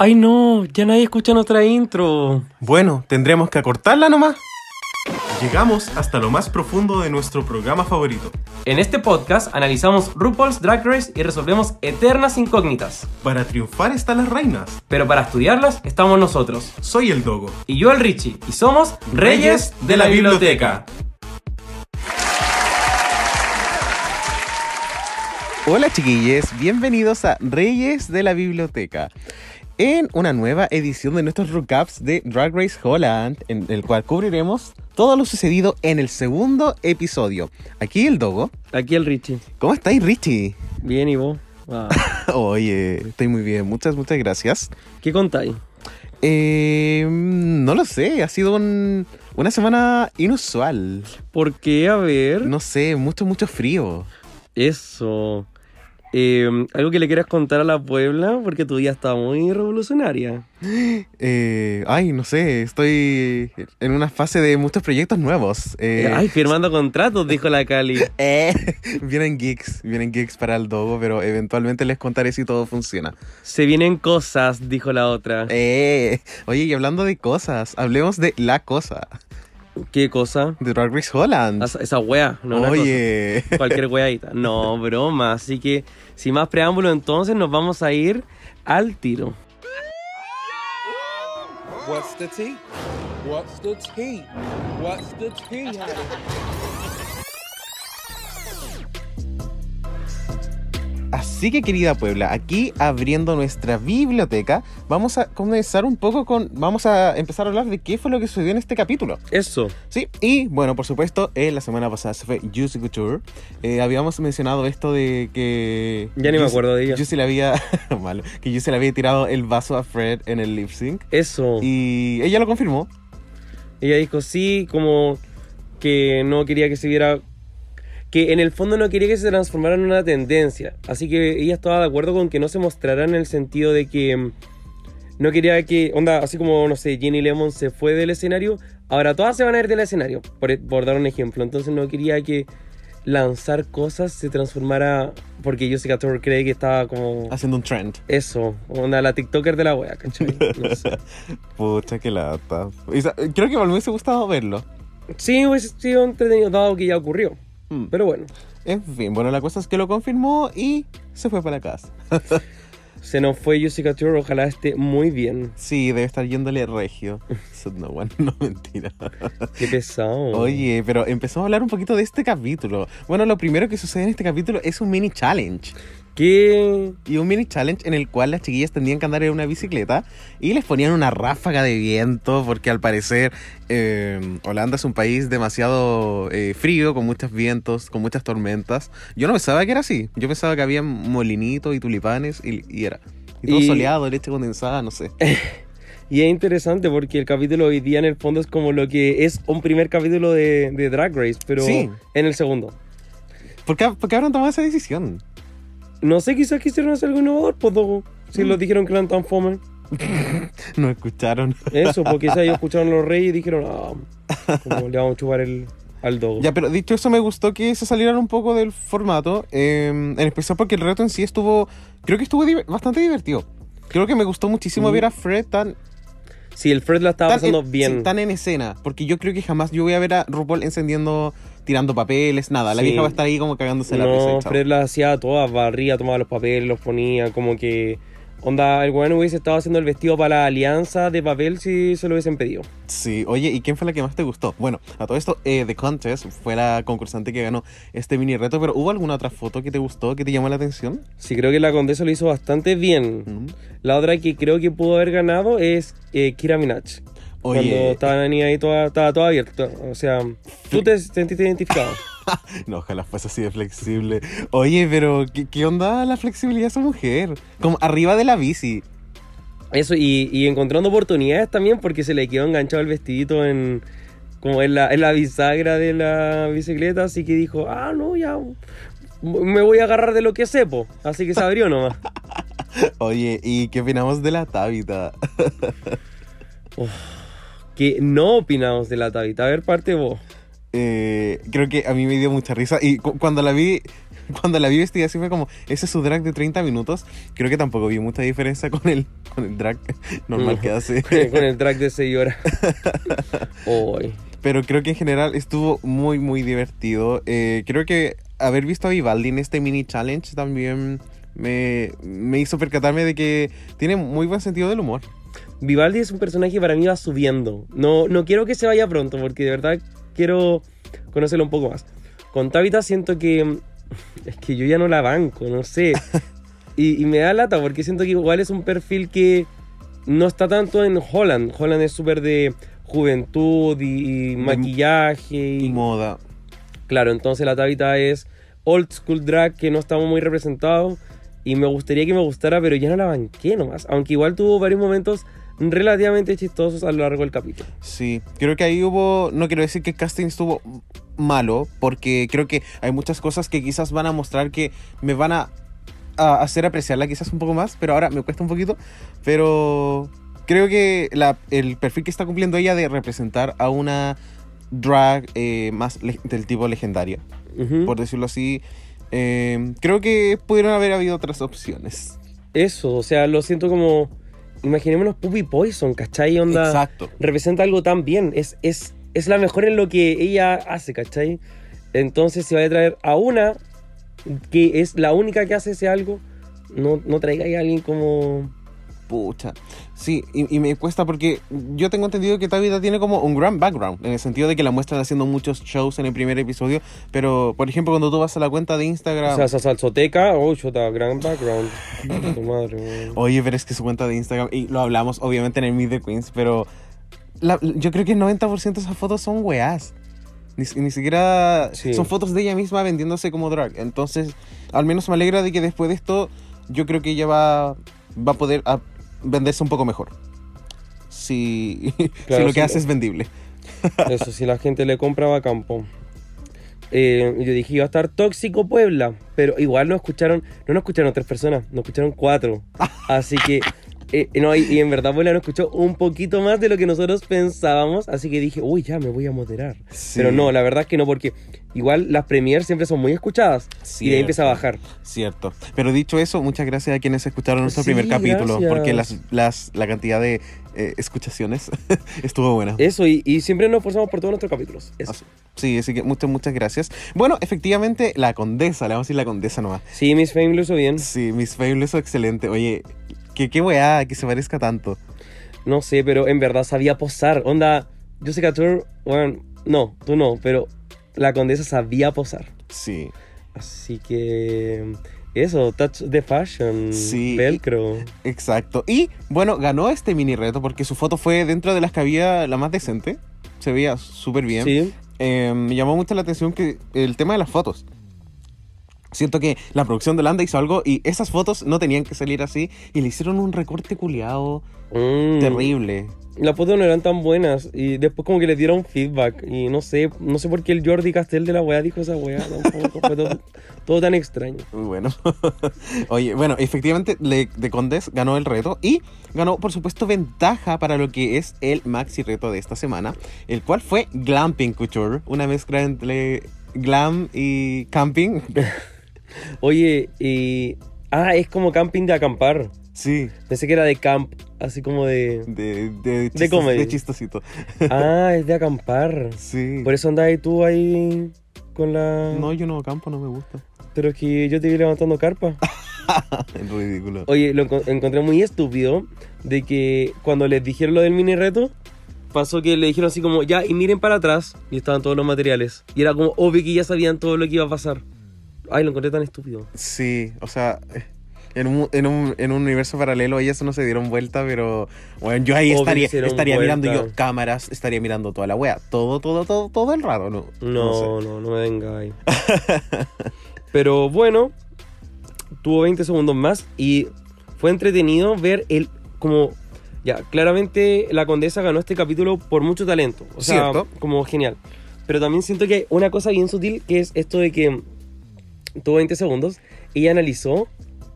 Ay no, ya nadie escucha nuestra intro. Bueno, tendremos que acortarla nomás. Llegamos hasta lo más profundo de nuestro programa favorito. En este podcast analizamos RuPaul's Drag Race y resolvemos eternas incógnitas. Para triunfar están las reinas. Pero para estudiarlas estamos nosotros. Soy el Dogo. Y yo el Richie. Y somos Reyes de la Biblioteca. Hola chiquillos, bienvenidos a Reyes de la Biblioteca. En una nueva edición de nuestros recaps de Drag Race Holland, en el cual cubriremos todo lo sucedido en el segundo episodio. Aquí el Dogo. Aquí el Richie. ¿Cómo estáis, Richie? Bien, ¿y vos? Ah. Oye, estoy muy bien, muchas, muchas gracias. ¿Qué contáis? Eh, no lo sé, ha sido un- una semana inusual. ¿Por qué? A ver. No sé, mucho, mucho frío. Eso. Eh, ¿Algo que le quieras contar a la Puebla? Porque tu día está muy revolucionaria. Eh, ay, no sé, estoy en una fase de muchos proyectos nuevos. Eh, Ay, firmando contratos, dijo la Cali. eh, vienen geeks, vienen geeks para el Dogo, pero eventualmente les contaré si todo funciona. Se vienen cosas, dijo la otra. Eh, oye, y hablando de cosas, hablemos de la cosa, ¿Qué cosa? de Drag Race Holland. Esa, esa wea, no una oye, cosa. Cualquier weadita. No, broma. Así que, sin más preámbulo, entonces nos vamos a ir al tiro. What's the tea? What's the tea? What's the tea, Así que querida Puebla, aquí abriendo nuestra biblioteca, vamos a comenzar un poco con, vamos a empezar a hablar de qué fue lo que sucedió en este capítulo. Eso. Sí, y bueno, por supuesto, eh, la semana pasada se fue Juicy Couture. Eh, habíamos mencionado esto de que. Ya ni me acuerdo de ella. Juicy le había. malo. Que Juicy le había tirado el vaso a Fred en el lip sync. Eso. Y ella lo confirmó. Ella dijo sí, como que no quería que se viera. Que en el fondo no quería que se transformara en una tendencia. Así que ella estaba de acuerdo con que no se mostrara en el sentido de que. mm, No quería que. Onda, así como, no sé, Jenny Lemon se fue del escenario. Ahora todas se van a ir del escenario. Por, por dar un ejemplo. Entonces no quería que lanzar cosas se transformara. Porque Jessica Tour cree que estaba como. Haciendo un trend. Eso, onda, la TikToker de la wea, ¿cachai? No sé. Pucha, qué lata. Creo que me hubiese gustado verlo. Sí, hubiese sido entretenido dado que ya ocurrió. Mm. Pero bueno, En fin, bueno, la cosa es que lo confirmó y se fue para casa. se nos fue Jessica Tour, ojalá esté muy bien. Sí, debe estar yéndole regio. No, bueno, no mentira. Qué pesado. Oye, pero empezamos a hablar un poquito de este capítulo. Bueno, lo primero que sucede en este capítulo es un mini challenge. ¿Qué? Y un mini challenge en el cual las chiquillas tendrían que andar en una bicicleta y les ponían una ráfaga de viento porque al parecer eh, Holanda es un país demasiado eh, frío, con muchos vientos, con muchas tormentas. Yo no pensaba que era así. Yo pensaba que había molinitos y tulipanes y, y era. Y todo Y- soleado, leche condensada, no sé. Y es interesante porque el capítulo hoy día en el fondo es como lo que es un primer capítulo de, de Drag Race, pero Sí. en el segundo. ¿Por qué, por qué habrán tomado esa decisión? No sé, quizás quisieron hacer algo innovador, pues Dogo, Si Mm. lo dijeron que eran tan fome. No escucharon. Eso, porque quizás ellos escucharon a los reyes y dijeron, ah, como le vamos a chupar el, al Dogo. Ya, pero dicho eso, me gustó que se salieran un poco del formato. eh, en especial porque el reto en sí estuvo. Creo que estuvo bastante divertido. Creo que me gustó muchísimo Mm. ver a Fred tan. Sí, el Fred la estaba tan pasando en, bien. sí, tan en escena. Porque yo creo que jamás yo voy a ver a RuPaul encendiendo, tirando papeles, nada. La Sí. vieja va a estar ahí como cagándose la risa. No. Fred las hacía todas, barría, tomaba los papeles, los ponía, como que... Onda, el weón hubiese estado haciendo el vestido para la alianza de papel si se lo hubiesen pedido. Sí, oye, ¿y quién fue la que más te gustó? Bueno, a todo esto, eh, The Contest fue la concursante que ganó este mini reto, pero ¿hubo alguna otra foto que te gustó, que te llamó la atención? Sí, creo que la condesa lo hizo bastante bien. Mm. La otra que creo que pudo haber ganado es eh, Kira Minaj. Cuando Oye, estaba la niña ahí toda, estaba toda abierta. O sea, tú te sentiste identificado. No, ojalá fuese así de flexible. Oye, pero ¿qué, qué onda la flexibilidad de esa mujer? Como arriba de la bici. Eso, y, y encontrando oportunidades también porque se le quedó enganchado el vestidito en como en la, en la bisagra de la bicicleta, así que dijo, ah, no, ya me voy a agarrar de lo que sepo. Así que se abrió nomás. Oye, ¿y qué opinamos de la Tabita? Que no opinamos de la tabita. A ver, parte vos. Eh, creo que a mí me dio mucha risa y cu- cuando la vi cuando la vi vestida así fue como, ese es su drag de 30 minutos. Creo que tampoco vi mucha diferencia con el, con el drag normal que hace. con el track de 6 horas. Pero creo que en general estuvo muy, muy divertido. Eh, creo que haber visto a Vivaldi en este mini challenge también me, me hizo percatarme de que tiene muy buen sentido del humor. Vivaldi es un personaje que para mí va subiendo. No, no quiero que se vaya pronto, porque de verdad quiero conocerlo un poco más. Con Tabitha siento que. Es que yo ya no la banco, no sé. Y, y me da lata, porque siento que igual es un perfil que no está tanto en Holland. Holland es súper de juventud y, y maquillaje. Y Y, moda. claro, entonces la Tabitha es old school drag que no estamos muy representados. Y me gustaría que me gustara, pero ya no la banqué nomás. Aunque igual tuvo varios momentos relativamente chistosos a lo largo del capítulo. Sí, creo que ahí hubo, no quiero decir que el casting estuvo malo, porque creo que hay muchas cosas que quizás van a mostrar que me van a, a hacer apreciarla quizás un poco más, pero ahora me cuesta un poquito, pero creo que la- el perfil que está cumpliendo ella de representar a una drag eh, más del tipo legendaria, por decirlo así, eh, creo que pudieron haber habido otras opciones. Eso, o sea, lo siento como. Imaginémonos Puppy Poison, ¿cachai? Onda. Exacto. Representa algo tan bien. Es, es, es la mejor en lo que ella hace, ¿cachai? Entonces, si va a traer a una que es la única que hace ese algo, no, no traiga a alguien como. Pucha. Sí, y, y me cuesta porque yo tengo entendido que Tabitha tiene como un gran background, en el sentido de que la muestran haciendo muchos shows en el primer episodio, pero por ejemplo cuando tú vas a la cuenta de Instagram... O sea, esa salsoteca, oh, chuta, gran background. tu madre. Oye, pero es que su cuenta de Instagram, y lo hablamos obviamente en el Meet the Queens, pero la- yo creo que el 90% de esas fotos son weás. Ni, ni siquiera Sí. son fotos de ella misma vendiéndose como drag. Entonces, al menos me alegra de que después de esto, yo creo que ella va, va a poder a- venderse un poco mejor. Si, si lo que sí. hace es vendible. Eso, si la gente le compra va a campo. Eh, yo dije iba a estar tóxico Puebla, pero igual no escucharon, no nos escucharon tres personas, nos escucharon cuatro. Así que, eh, no, y, y en verdad Puebla nos escuchó un poquito más de lo que nosotros pensábamos, así que dije, uy, ya me voy a moderar. Sí. Pero no, la verdad es que no, porque igual las premiers siempre son muy escuchadas y de ahí Cierto. empieza a bajar. Cierto. Pero dicho eso, muchas gracias a quienes escucharon nuestro Sí, primer capítulo, gracias. porque las, las, la cantidad de eh, escuchaciones estuvo buena. Eso, y, y siempre nos esforzamos por todos nuestros capítulos. Eso. Así- Sí, así que muchas, muchas gracias. Bueno, efectivamente, la condesa, le vamos a decir la condesa nomás. Sí, Miss Fame lo hizo bien. Sí, Miss Fame lo hizo excelente. Oye, qué, qué weá que se parezca tanto. No sé, pero en verdad sabía posar. Onda, que tú, bueno, no, tú no, pero la condesa sabía posar. Sí. Así que eso, touch the fashion, Sí. velcro. Exacto. Y bueno, ganó este mini reto porque su foto fue dentro de las que había la más decente. Se veía súper bien. Sí, Eh, me llamó mucho la atención que el tema de las fotos. Siento que la producción de Landa hizo algo y esas fotos no tenían que salir así y le hicieron un recorte culiado Mm. terrible. Las fotos no eran tan buenas y después como que le dieron feedback y no sé, no sé por qué el Jordi Castel de la weá dijo esa weá tampoco, fue todo, todo tan extraño. Bueno. Oye, bueno, efectivamente, Le- de Condes ganó el reto y ganó, por supuesto, ventaja para lo que es el maxi reto de esta semana, el cual fue Glamping Couture, una mezcla entre glam y camping. Oye, y... Ah, es como camping de acampar. Sí, Pensé que era de camp, así como de... de, de, De comedy. de chistosito. Ah, es de acampar. Sí. Por eso andás ahí tú ahí con la... No, yo no campo, no me gusta. Pero es que yo te vi levantando carpa. Es ridículo. Oye, lo enco- encontré muy estúpido de que cuando les dijeron lo del mini reto, pasó que le dijeron así como, ya, y miren para atrás, y estaban todos los materiales. Y era como obvio que ya sabían todo lo que iba a pasar. Ay, lo encontré tan estúpido. Sí, o sea, en un, en un, en un universo paralelo ellas no se dieron vuelta, pero bueno, yo ahí Obvio estaría, estaría mirando yo cámaras, estaría mirando toda la wea, todo, todo, todo, todo el rato, ¿no? No, no, no me venga ahí. Pero bueno, tuvo 20 segundos más y fue entretenido ver el como ya claramente la condesa ganó este capítulo por mucho talento, o sea, Cierto. como genial. Pero también siento que hay una cosa bien sutil que es esto de que tuvo 20 segundos, ella analizó,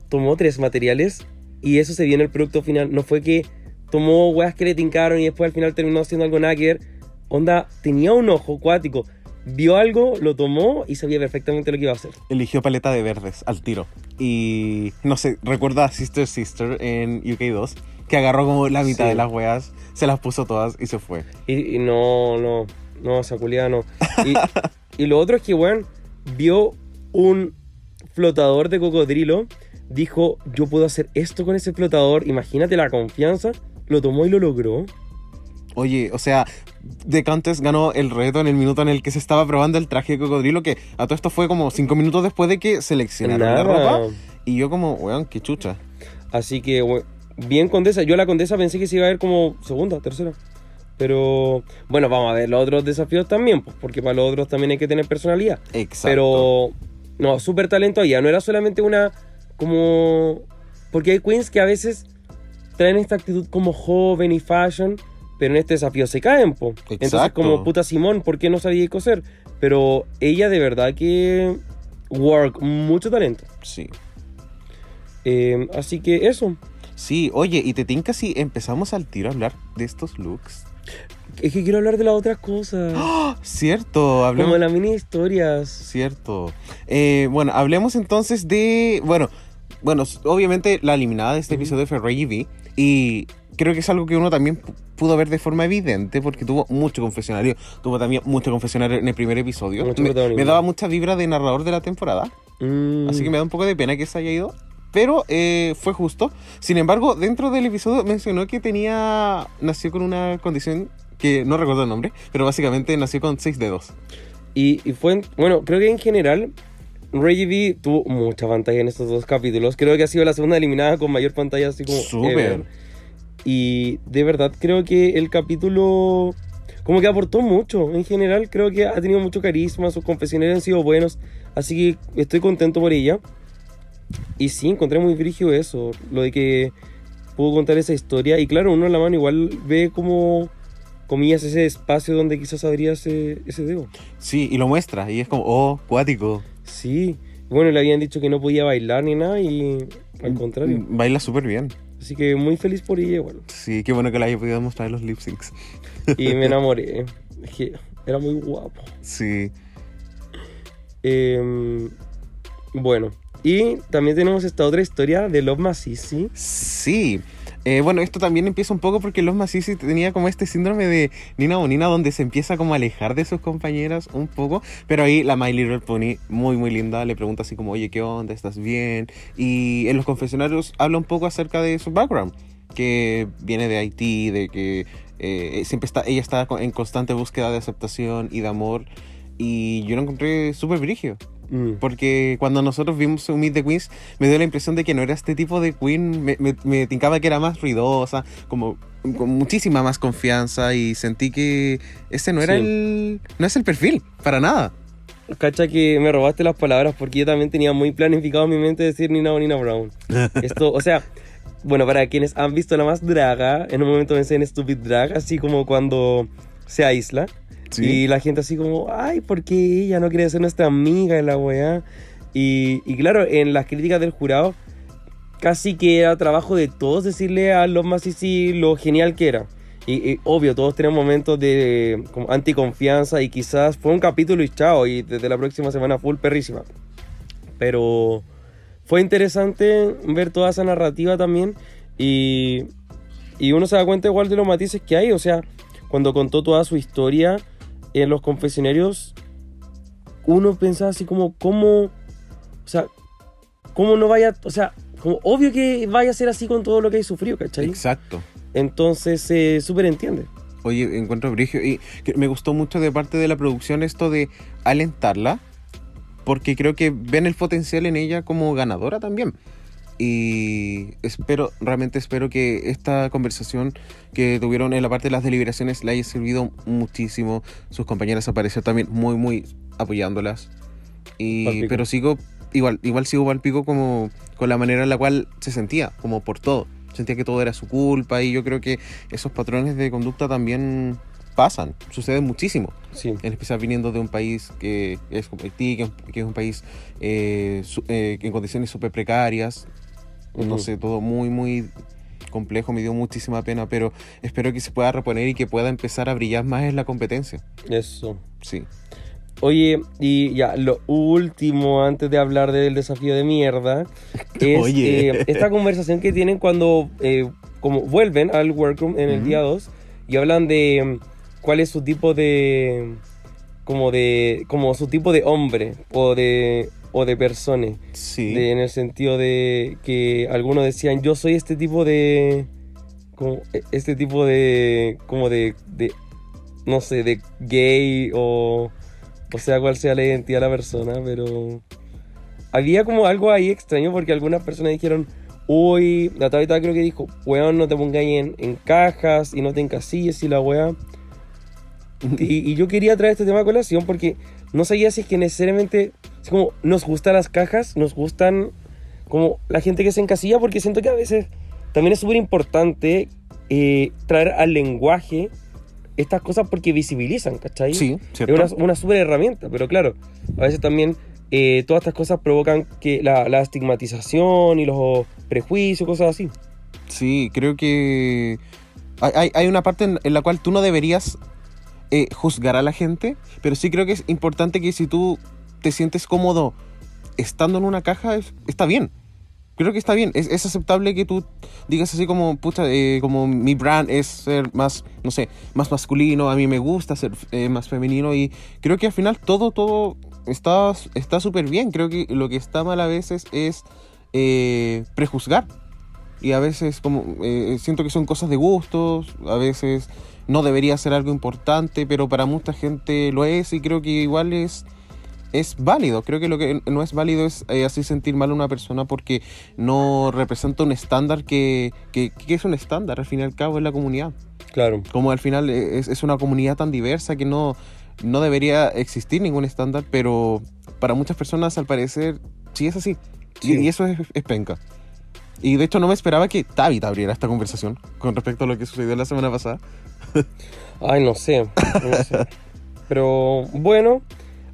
tomó tres materiales y eso se vio en el producto final, no fue que tomó weas que le tincaron y después al final terminó haciendo algo nada que ver. Onda, tenía un ojo acuático. vio algo, lo tomó y sabía perfectamente lo que iba a hacer. Eligió paleta de verdes al tiro. Y no sé, recuerda a Sister Sister en UK2, que agarró como la mitad Sí. de las weas, se las puso todas y se fue. Y, y no, no, no, esa culiada no. Y, y lo otro es que, weón, vio un flotador de cocodrilo, dijo, yo puedo hacer esto con ese flotador, imagínate la confianza, lo tomó y lo logró. Oye, o sea, The Contest ganó el reto en el minuto en el que se estaba probando el traje de cocodrilo, que a todo esto fue como cinco minutos después de que seleccionaron la ropa. Y yo como, weón, qué chucha. Así que, we- bien Condesa. Yo la Condesa pensé que se iba a ver como segunda, tercera. Pero, bueno, vamos a ver los otros desafíos también, pues, porque para los otros también hay que tener personalidad. Exacto. Pero, no, súper talento allá. No era solamente una, como... Porque hay queens que a veces traen esta actitud como joven y fashion, pero en este desafío se caen, po. Entonces, Exacto. como puta Simón, ¿por qué no sabía coser? Pero ella de verdad que... Work, mucho talento. Sí. Eh, así que eso. Sí, oye, y te tinca si empezamos al tiro a hablar de estos looks. Es que quiero hablar de las otras cosas. Cierto, hablemos. Como las mini historias. Cierto. Eh, bueno, hablemos entonces de. Bueno, bueno, obviamente la eliminada de este episodio fue Reggie V. Y creo que es algo que uno también pu- pudo ver de forma evidente porque tuvo mucho confesionario. Tuvo también mucho confesionario en el primer episodio. Me, me daba mucha vibra de narrador de la temporada. Mm. Así que me da un poco de pena que se haya ido. Pero eh, fue justo. Sin embargo, dentro del episodio mencionó que tenía. Nació con una condición que no recuerdo el nombre, pero básicamente nació con seis dedos. Y, y fue, en- bueno, creo que en general Reggie V tuvo mucha pantalla en estos dos capítulos. Creo que ha sido la segunda eliminada con mayor pantalla, así como... Súper. Y de verdad creo que el capítulo como que aportó mucho. En general creo que ha tenido mucho carisma, sus confesionarios han sido buenos. Así que estoy contento por ella. Y sí, encontré muy brígido eso, lo de que pudo contar esa historia. Y claro, uno en la mano igual ve como, comillas, ese espacio donde quizás habría ese, ese dedo. Sí, y lo muestra. Y es como, oh, cuático. Sí, bueno, le habían dicho que no podía bailar ni nada y al contrario. Mm, Baila súper bien. Así que muy feliz por ella igual. Sí, qué bueno que la haya podido mostrar los lip syncs. Y me enamoré. Es que era muy guapo. Sí. Em, bueno, y también tenemos esta otra historia de Love Masisi. Sí. Eh, bueno, esto también empieza un poco porque los Masisi tenía como este síndrome de Nina Bonina donde se empieza como a alejar de sus compañeras un poco, pero ahí la My Little Pony, muy muy linda, le pregunta así como, oye, ¿qué onda? ¿Estás bien? Y en los confesionarios habla un poco acerca de su background, que viene de Haití, de que eh, siempre está, ella está en constante búsqueda de aceptación y de amor, y yo lo encontré súper brigio. Mm. Porque cuando nosotros vimos un Meet the Queens, me dio la impresión de que no era este tipo de queen. Me, me, me tincaba que era más ruidosa, como con muchísima más confianza. Y sentí que ese no era Sí. el. No es el perfil, para nada. Cacha que me robaste las palabras porque yo también tenía muy planificado en mi mente decir Nina o Nina Brown. Esto, o sea, bueno, para quienes han visto la más draga, en un momento pensé en Stupid Drag, así como cuando se aísla. Y la gente así como, ay, ¿por qué ella no quiere ser nuestra amiga en la weá? Y, y claro, en las críticas del jurado, casi que era trabajo de todos decirle a los más sí lo genial que era. Y, obvio, todos tenemos momentos de anticonfianza y quizás fue un capítulo y chao, y desde la próxima semana full perrísima. Pero fue interesante ver toda esa narrativa también y, y uno se da cuenta igual de los matices que hay, o sea, cuando contó toda su historia en los confesionarios, uno pensaba así como, ¿cómo? O sea, ¿cómo no vaya? O sea, como obvio que vaya a ser así con todo lo que hay sufrido, ¿cachai? Exacto. Entonces se súper entiende. Oye, encuentro brigio. Y me gustó mucho de parte de la producción esto de alentarla. Porque creo que ven el potencial en ella como ganadora también. Y espero, realmente espero que esta conversación que tuvieron en la parte de las deliberaciones le haya servido muchísimo. Sus compañeras aparecieron también muy, muy apoyándolas. Y, Palpico. pero sigo, igual, igual sigo palpico como con la manera en la cual se sentía, como por todo. Sentía que todo era su culpa y yo creo que esos patrones de conducta también pasan, suceden muchísimo Sí. en especial viniendo de un país que es como Haití, que, que es un país eh, su- eh, en condiciones súper precarias. No sé, todo muy, muy complejo, me dio muchísima pena, pero espero que se pueda reponer y que pueda empezar a brillar más en la competencia. Eso. Sí. Oye, y ya, lo último antes de hablar del desafío de mierda es Oye. eh, esta conversación que tienen cuando eh, como vuelven al workroom en el día 2 y hablan de mm, cuál es su tipo de como de como su tipo de hombre o de o de persona Sí. de- en el sentido de que algunos decían yo soy este tipo de como e- este tipo de como de, de no sé de gay o o sea cuál sea la identidad de la persona pero había como algo ahí extraño porque algunas personas dijeron uy la Tabita creo que dijo weón no te pongas en, en cajas y no te encasilles y la weá y, y yo quería traer este tema a colación porque no sabía si es que necesariamente, es como, nos gustan las cajas, nos gustan como la gente que se encasilla, porque siento que a veces también es súper importante eh, traer al lenguaje estas cosas porque visibilizan, ¿cachai? Sí, Es ¿cierto? una, una súper herramienta, pero claro, a veces también eh, todas estas cosas provocan que la, la estigmatización y los prejuicios, cosas así. Sí, creo que hay, hay- hay una parte en, en la cual tú no deberías eh, juzgar a la gente, pero sí creo que es importante que si tú te sientes cómodo estando en una caja, es- está bien. Creo que está bien. Es, es aceptable que tú digas así como, eh, como mi brand es ser más, no sé, más masculino, a mí me gusta ser eh, más femenino y creo que al final todo, todo está está súper bien. Creo que lo que está mal a veces es eh, prejuzgar. Y a veces como eh, siento que son cosas de gustos, a veces no debería ser algo importante, pero para mucha gente lo es y creo que igual es, es válido. Creo que lo que no es válido es eh, así sentir mal a una persona porque no representa un estándar que, que, que es un estándar, al fin y al cabo es la comunidad. Claro. Como al final eh, es, es una comunidad tan diversa que no, no debería existir ningún estándar, pero para muchas personas al parecer sí es así. Y- Sí. Y, eso es, es penca. Y de hecho no me esperaba que Tabitha abriera esta conversación con respecto a lo que sucedió la semana pasada. Ay, no sé. no sé. Pero bueno,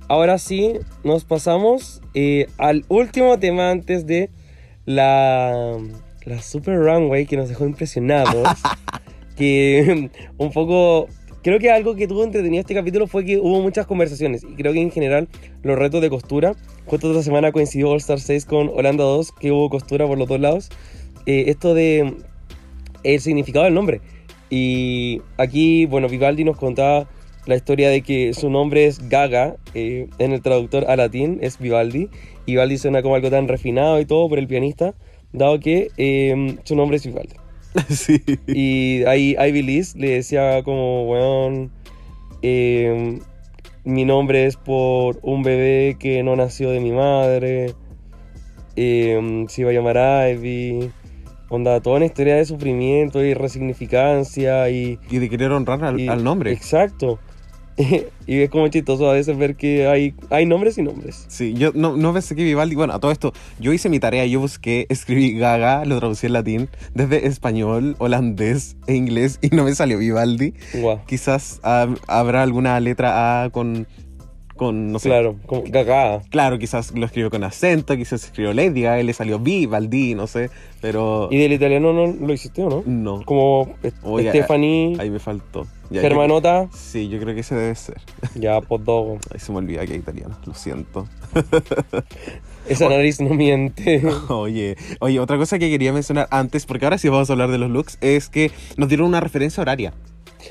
ahora sí nos pasamos eh, al último tema antes de la, la Super Runway que nos dejó impresionados. que un poco. Creo que algo que tuvo entretenido este capítulo fue que hubo muchas conversaciones. Y creo que en general los retos de costura. Justo esta semana coincidió All Star 6 con Holanda 2, que hubo costura por los dos lados. Eh, esto de el significado del nombre. Y aquí, bueno, Vivaldi nos contaba la historia de que su nombre es Gaga, eh, en el traductor a latín es Vivaldi. Y Vivaldi suena como algo tan refinado y todo por el pianista, dado que eh, su nombre es Vivaldi. sí. Y ahí Ivy Liz le decía como, weón, eh, mi nombre es por un bebé que no nació de mi madre, eh, se iba a llamar Ivy, onda, toda una historia de sufrimiento y resignificancia y... Y de querer honrar al, y- al nombre. Exacto. y es como chistoso a veces ver que hay, hay nombres y nombres. Sí, yo no, no pensé que Vivaldi. Bueno, a todo esto, yo hice mi tarea, yo busqué, escribí Gaga, lo traducí en latín, desde español, holandés e inglés, y no me salió Vivaldi. Guau. Quizás ah, habrá alguna letra A con, con no sé. Claro, como gaga. Claro, quizás lo escribió con acento, quizás escribió Lady Gaga, le salió Vivaldi, no sé, pero ¿Y del italiano no lo hiciste o no? no. Como Oye, Stephanie, Ahí me faltó. Ya, yo- Germanota, sí, yo creo que ese debe ser. ya, por dos. Ahí se me olvida que es italiano, lo siento. Esa nariz no miente. Oye, oye, otra cosa que quería mencionar antes, porque ahora sí vamos a hablar de los looks, es que nos dieron una referencia horaria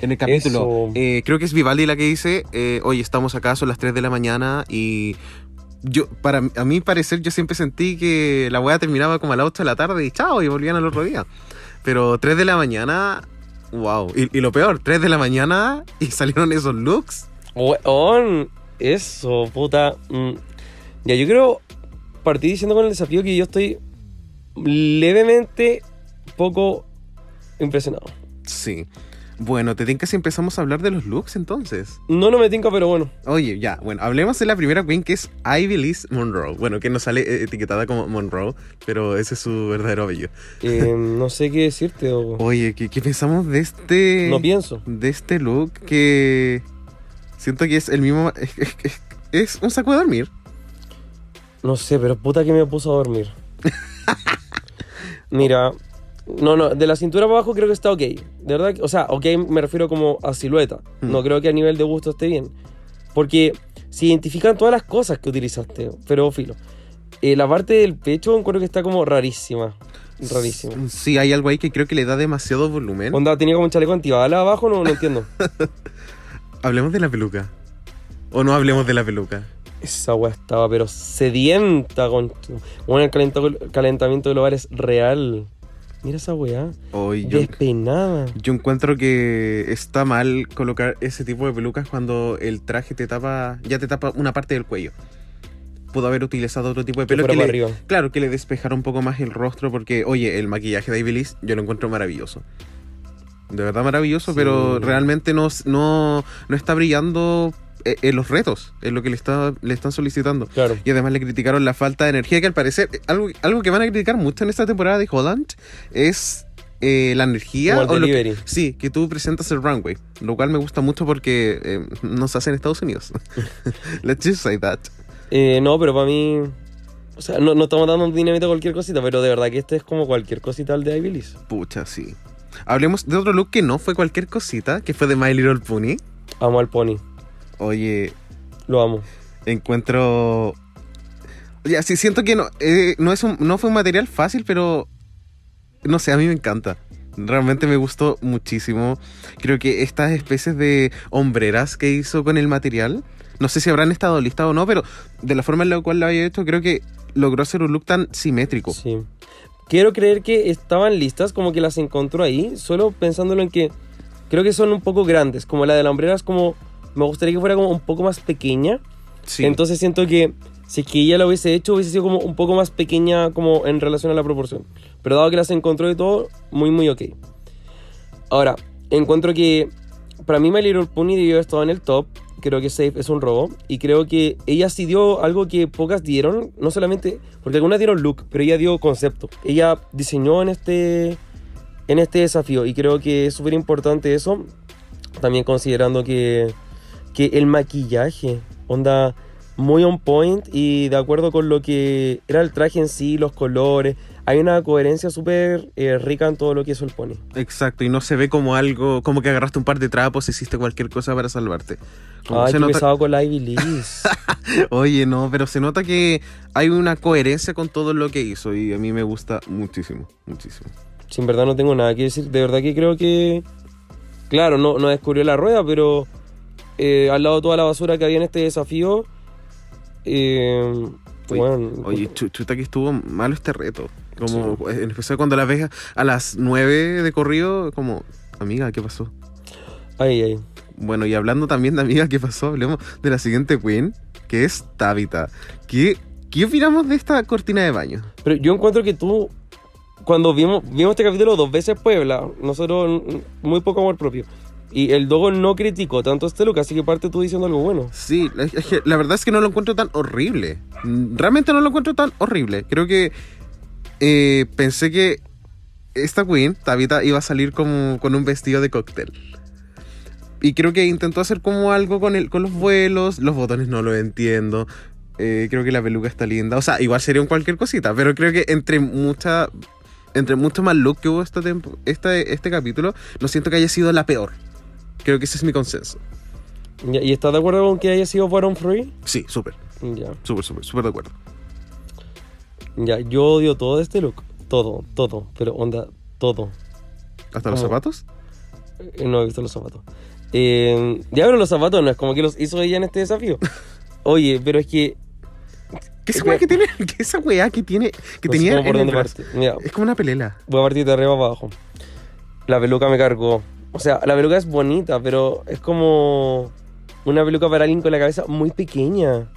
en el capítulo. Eh, creo que es Vivaldi la que dice, eh, oye, estamos acá, son las 3 de la mañana y yo, para a mi parecer, yo siempre sentí que la weá terminaba como a las 8 de la tarde y chao, y volvían al otro día. Pero 3 de la mañana, wow. Y, y lo peor, 3 de la mañana y salieron esos looks. Weón, eso, puta. Mm. Ya, yo creo, partí diciendo con el desafío que yo estoy levemente poco impresionado. Sí. Bueno, te tinca si empezamos a hablar de los looks entonces. No, no me tinca, pero bueno. Oye, ya, bueno, hablemos de la primera queen que es Ivy Liz Monroe. Bueno, que nos sale eh, etiquetada como Monroe, pero ese es su verdadero apellido. Eh, no sé qué decirte o... Oye, ¿qué, qué pensamos de este. No pienso. De este look que. Siento que es el mismo. Es, es- es- es un saco de dormir. No sé, pero puta que me puso a dormir. Mira, no, no, de la cintura para abajo creo que está ok. De verdad, o sea, ok me refiero como a silueta. Mm. No creo que a nivel de gusto esté bien. Porque se identifican todas las cosas que utilizaste, pero filo. Eh, la parte del pecho encuentro que está como rarísima. Rarísima. Sí, hay algo ahí que creo que le da demasiado volumen. Onda, tenía como un chaleco antibala abajo, no, no entiendo. Hablemos de la peluca. O no hablemos de la peluca. Esa weá estaba, pero sedienta con. Bueno, el calenta- calentamiento global es real. Mira esa weá. Hoy yo, Despeinada. yo encuentro que está mal colocar ese tipo de pelucas cuando el traje te tapa, ya te tapa una parte del cuello. Pudo haber utilizado otro tipo de Que pelo que para le, arriba. claro, que le despejara un poco más el rostro porque, oye, el maquillaje de Iblis yo lo encuentro maravilloso. De verdad maravilloso, Sí. pero realmente no, no, no está brillando en los retos, en lo que le, está, le están solicitando. Claro. Y además le criticaron la falta de energía, que al parecer, eh, algo, algo que van a criticar mucho en esta temporada de Holland es eh, la energía. El o lo que- sí, que tú presentas el runway. Lo cual me gusta mucho porque eh, no se hace en Estados Unidos. Let's just say that. Eh, no, pero para mí. O sea, no, no estamos dando dinamita a cualquier cosita, pero de verdad que este es como cualquier cosita al de League. Pucha, sí. Hablemos de otro look que no fue cualquier cosita, que fue de My Little Pony. Amo al pony. Oye, Lo amo. encuentro. Ya, sí, siento que no, eh, no, es un- no fue un material fácil, pero. No sé, a mí me encanta. Realmente me gustó muchísimo. Creo que estas especies de hombreras que hizo con el material, no sé si habrán estado listas o no, pero de la forma en la cual lo había hecho, creo que logró hacer un look tan simétrico. Sí. Quiero creer que estaban listas, como que las encontró ahí, solo pensándolo en que creo que son un poco grandes, como la de la hombrera es como, me gustaría que fuera como un poco más pequeña, Sí. entonces siento que si es que ella lo hubiese hecho hubiese sido como un poco más pequeña como en relación a la proporción, pero dado que las encontró y todo, muy muy ok. Ahora, encuentro que para mí My Little Pony debió haber estado en el top. Creo que Safe es un robo. Y creo que ella sí dio algo que pocas dieron. No solamente. Porque algunas dieron look, pero ella dio concepto. Ella diseñó en este. En este desafío. Y creo que es súper importante eso. También considerando que. Que el maquillaje. Onda. Muy on point. Y de acuerdo con lo que era el traje en sí, los colores. Hay una coherencia súper eh, rica en todo lo que hizo el pony. Exacto, y no se ve como algo, como que agarraste un par de trapos, hiciste cualquier cosa para salvarte. Como Ay, se qué nota- pesado con la Ivy. Oye, no, pero se nota que hay una coherencia con todo lo que hizo y a mí me gusta muchísimo, muchísimo. Sin verdad no tengo nada que decir. De verdad que creo que. Claro, no, no descubrió la rueda, pero eh, al lado de toda la basura que había en este desafío. eh, Oye, bueno, Oye, chu- chuta que estuvo malo este reto. Como, en especial cuando la ves a las 9 de corrido, como, amiga, ¿qué pasó? ay, ay. Bueno, y hablando también de amiga, ¿qué pasó? Hablemos de la siguiente queen, que es Tabitha. ¿Qué, qué opinamos de esta cortina de baño? Pero yo encuentro que tú. Cuando vimos, vimos este capítulo dos veces Puebla, nosotros muy poco amor propio. Y el Dogo no criticó tanto este look, así que parte tú diciendo algo bueno. Sí, la verdad es que no lo encuentro tan horrible. Realmente no lo encuentro tan horrible. Creo que eh, pensé que esta queen, Tabitha, iba a salir como con un vestido de cóctel. Y creo que intentó hacer como algo con, el, con los vuelos. Los botones no lo entiendo. Eh, creo que la peluca está linda. O sea, igual sería un cualquier cosita. Pero creo que entre mucha. Entre mucho más look que hubo esta tempo- este, este capítulo, no siento que haya sido la peor. Creo que ese es mi consenso. Ya, ¿Y estás de acuerdo con que haya sido Baron Free? Sí, súper. Ya. Súper, súper, súper de acuerdo. Ya, yo odio todo este look. Todo, todo. Pero onda, todo. ¿Hasta los zapatos? Eh, No he visto los zapatos. Eh, ya, pero los zapatos no es como que los hizo ella en este desafío. Oye, pero es que. ¿Qué esa Es weá que- tiene? ¿Qué esa weá que tiene? Que no sé tenía cómo por en el dónde brazo? Mira, Es como una pelela. voy a partir de arriba para abajo. La peluca me cargó. O sea, la peluca es bonita, pero es como una peluca para alguien con la cabeza muy pequeña.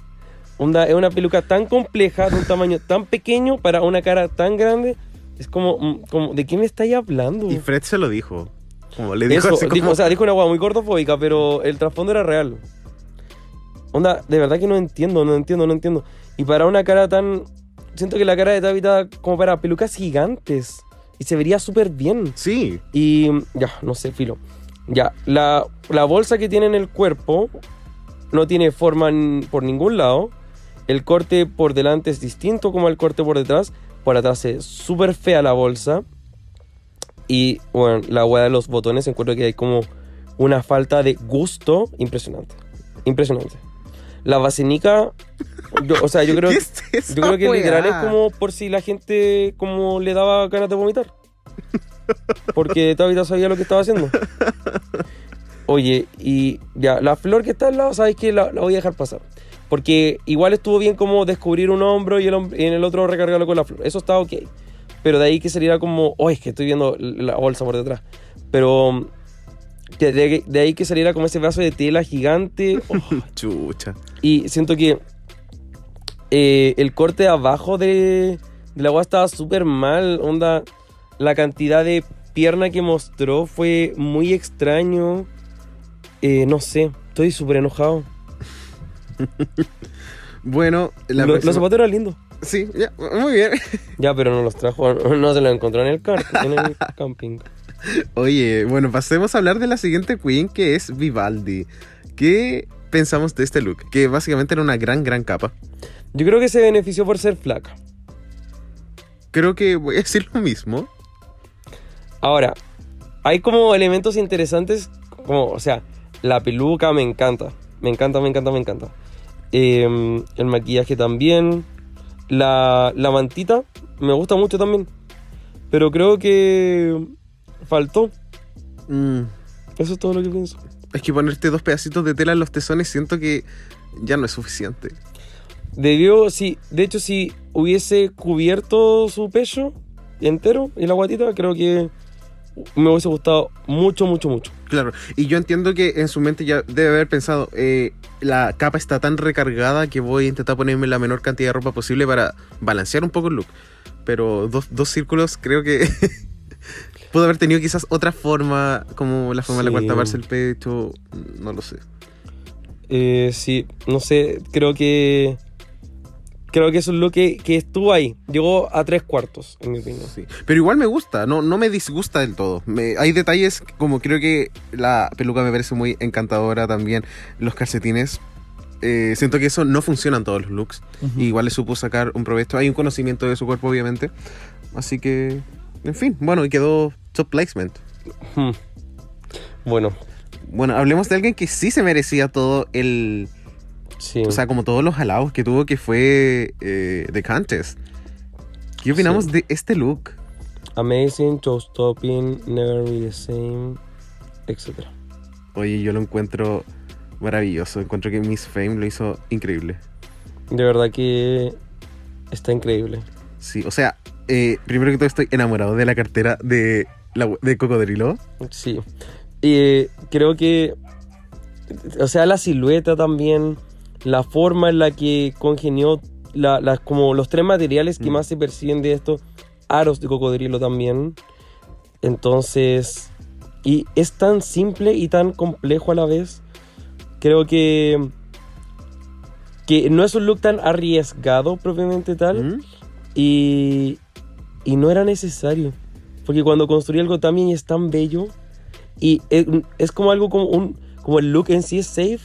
Onda, es una peluca tan compleja, de un tamaño tan pequeño para una cara tan grande. Es como, mm, como ¿de qué me estáis hablando? Y Fred se lo dijo. Como le dijo Eso, así dijo- como... o sea, dijo una hueá muy gordofóbica, pero el trasfondo era real. Onda, de verdad que no entiendo, no entiendo, no entiendo. Y para una cara tan. Siento que la cara de Tabitha como para pelucas gigantes. Y se vería súper bien. Sí. Y ya, no sé, filo. Ya, la, la bolsa que tiene en el cuerpo no tiene forma por ningún lado. El corte por delante es distinto como el corte por detrás. Por atrás es súper fea la bolsa. Y bueno, la hueá de los botones encuentro que hay como una falta de gusto impresionante. Impresionante. La vasenica, yo- o sea, yo creo, ¿Qué es yo creo que weá? literal es como por si la gente como le daba ganas de vomitar. Porque Tabitha sabía lo que estaba haciendo. Oye, y ya, la flor que está al lado, ¿sabes qué? La, la voy a dejar pasar. Porque igual estuvo bien como descubrir un hombro y, el, y en el otro recargarlo con la flor. Eso está ok. Pero de ahí que saliera como, oh, es que estoy viendo la bolsa por detrás. Pero de, de- de ahí que saliera como ese vaso de tela gigante. oh, Chucha. y siento que eh, el corte de abajo de, de la agua estaba súper mal. Onda, la cantidad de pierna que mostró fue muy extraño. Eh, no sé, estoy súper enojado. Bueno, la Lo- Los zapatos eran lindos. Sí, ya, muy bien. Ya, pero no los trajo, no se los encontró en el, car en el camping. Oye, bueno, pasemos a hablar de la siguiente queen que es Vivaldi. ¿Qué pensamos de este look? Que básicamente era una gran, gran capa. Yo creo que se benefició por ser flaca. Creo que voy a decir lo mismo. Ahora, hay como elementos interesantes, como, o sea, la peluca me encanta, me encanta, me encanta, me encanta. Eh, el maquillaje también, la, la mantita me gusta mucho también, pero creo que faltó, Mm, eso es todo lo que pienso. es que ponerte dos pedacitos de tela en los tesones siento que ya no es suficiente. Debió, sí, de hecho si hubiese cubierto su pecho entero y la guatita, creo que me hubiese gustado mucho, mucho, mucho. Claro, y yo entiendo que en su mente ya debe haber pensado, eh, la capa está tan recargada que voy a intentar ponerme la menor cantidad de ropa posible para balancear un poco el look. Pero dos, dos círculos creo que pudo haber tenido quizás otra forma, como la forma en la cual Sí. taparse el pecho, no lo sé. Eh, sí, no sé, creo que. Creo que eso es lo que, que estuvo ahí. Llegó a tres cuartos, en mi opinión. Sí. Pero igual me gusta, no, no me disgusta del todo. Me- hay detalles como creo que la peluca me parece muy encantadora también. Los calcetines. eh, siento que eso no funciona en todos los looks. Y igual le supo sacar un provecho. Hay un conocimiento de su cuerpo, obviamente. Así que, en fin, bueno, y quedó top placement. Hmm. Bueno, Bueno, hablemos de alguien que sí se merecía todo el. sí. O sea, como todos los halagos que tuvo, que fue eh, The Contest. ¿Qué opinamos Sí. de este look? Amazing, Showstopping, Never Be the Same, etc. Oye, yo lo encuentro maravilloso. Encuentro que Miss Fame lo hizo increíble. De verdad que está increíble. Sí, o sea, eh, primero que todo estoy enamorado de la cartera de, la, de Cocodrilo. Sí. Y eh, creo que. O sea, la silueta también. La forma en la que congenió. La, como los tres materiales que Mm. más se perciben de esto. Aros de cocodrilo también. Entonces. Y es tan simple y tan complejo a la vez. Creo que. Que no es un look tan arriesgado propiamente tal. ¿Mm? Y, y no era necesario. Porque cuando construí algo también es tan bello. Y es, es como algo como un. Como el look en sí es safe.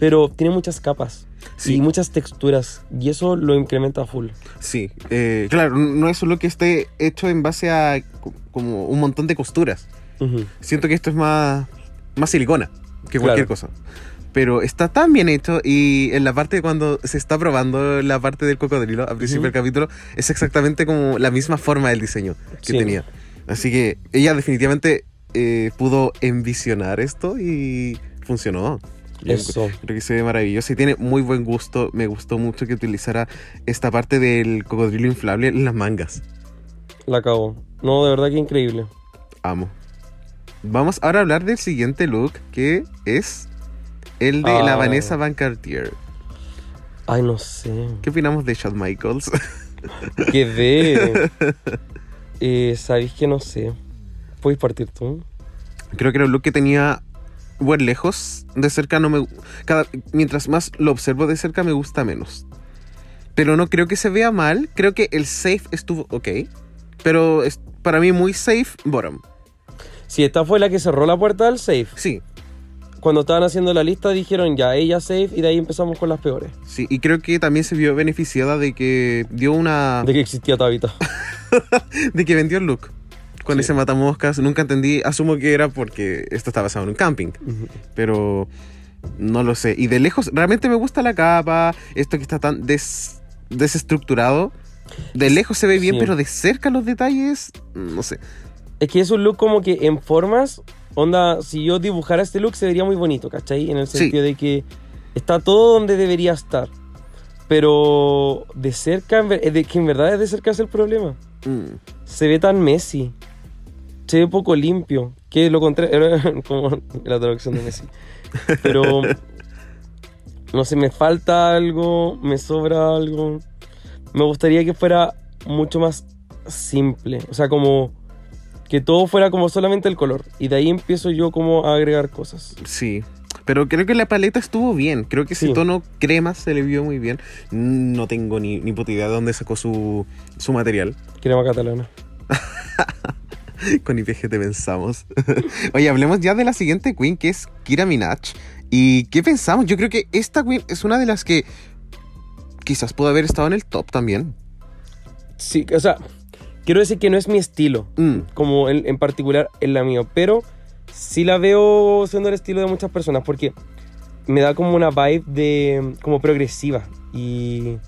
Pero tiene muchas capas. Sí. Y muchas texturas. Y eso lo incrementa full. Sí, eh, claro, no es solo que esté hecho en base a co- como un montón de costuras. Ujú. Siento que esto es más, más silicona que Claro. cualquier cosa. Pero está tan bien hecho y en la parte de cuando se está probando la parte del cocodrilo al principio Ujú. del capítulo es exactamente como la misma forma del diseño que Sí. tenía. Así que ella definitivamente eh, pudo envisionar esto y funcionó. Eso. Creo que se ve maravilloso y tiene muy buen gusto. Me gustó mucho que utilizara esta parte del cocodrilo inflable en las mangas. La acabo. No, de verdad que increíble. Amo. Vamos ahora a hablar del siguiente look que es el de la Ah. Vanessa Van Cartier. Ay, no sé. ¿Qué opinamos de Shawn Michaels? Quedé. eh, ¿Sabéis que no sé? ¿Puedes partir tú? Creo que era un look que tenía buen lejos. De cerca no me cada mientras más lo observo de cerca me gusta menos. Pero no creo que se vea mal. Creo que el safe estuvo ok. Pero es para mí muy safe bottom. Si esta fue la que cerró la puerta del safe. Sí, Cuando estaban haciendo la lista dijeron ya, ella safe y de ahí empezamos con las peores. sí. Y creo que también se vio beneficiada de que dio una... De que existía Tabita. de que vendió el look. Con Sí. ese matamoscas, nunca entendí, asumo que era porque esto está basado en un camping, Ujú. pero No lo sé. Y de lejos, realmente me gusta la capa, esto que está tan des- desestructurado. De lejos se ve bien, Sí. pero de cerca los detalles, no sé. Es que es un look como que en formas, onda, si yo dibujara este look se vería muy bonito, ¿cachai? En el Sí. sentido de que está todo donde debería estar. Pero de cerca, de que en verdad es de cerca es el problema. Mm. Se ve tan Messi. Se ve poco limpio. Que lo contrario, como la traducción de Messi. Pero, no sé, me falta algo, me sobra algo. Me gustaría que fuera mucho más simple. O sea, como que todo fuera como solamente el color. Y de ahí empiezo yo como a agregar cosas. Sí. Pero creo que la paleta estuvo bien. Creo que ese Sí. tono crema se le vio muy bien. No tengo ni, ni puta idea de dónde sacó su, su material. Crema catalana. Con IPG te pensamos. Oye, hablemos ya de la siguiente queen, que es Kira Minaj. ¿Y qué pensamos? Yo creo que esta queen es una de las que quizás pudo haber estado en el top también. Sí, o sea, quiero decir que no es mi estilo. Mm, como en, en particular en la mía, pero sí la veo siendo el estilo de muchas personas porque me da como una vibe de como progresiva y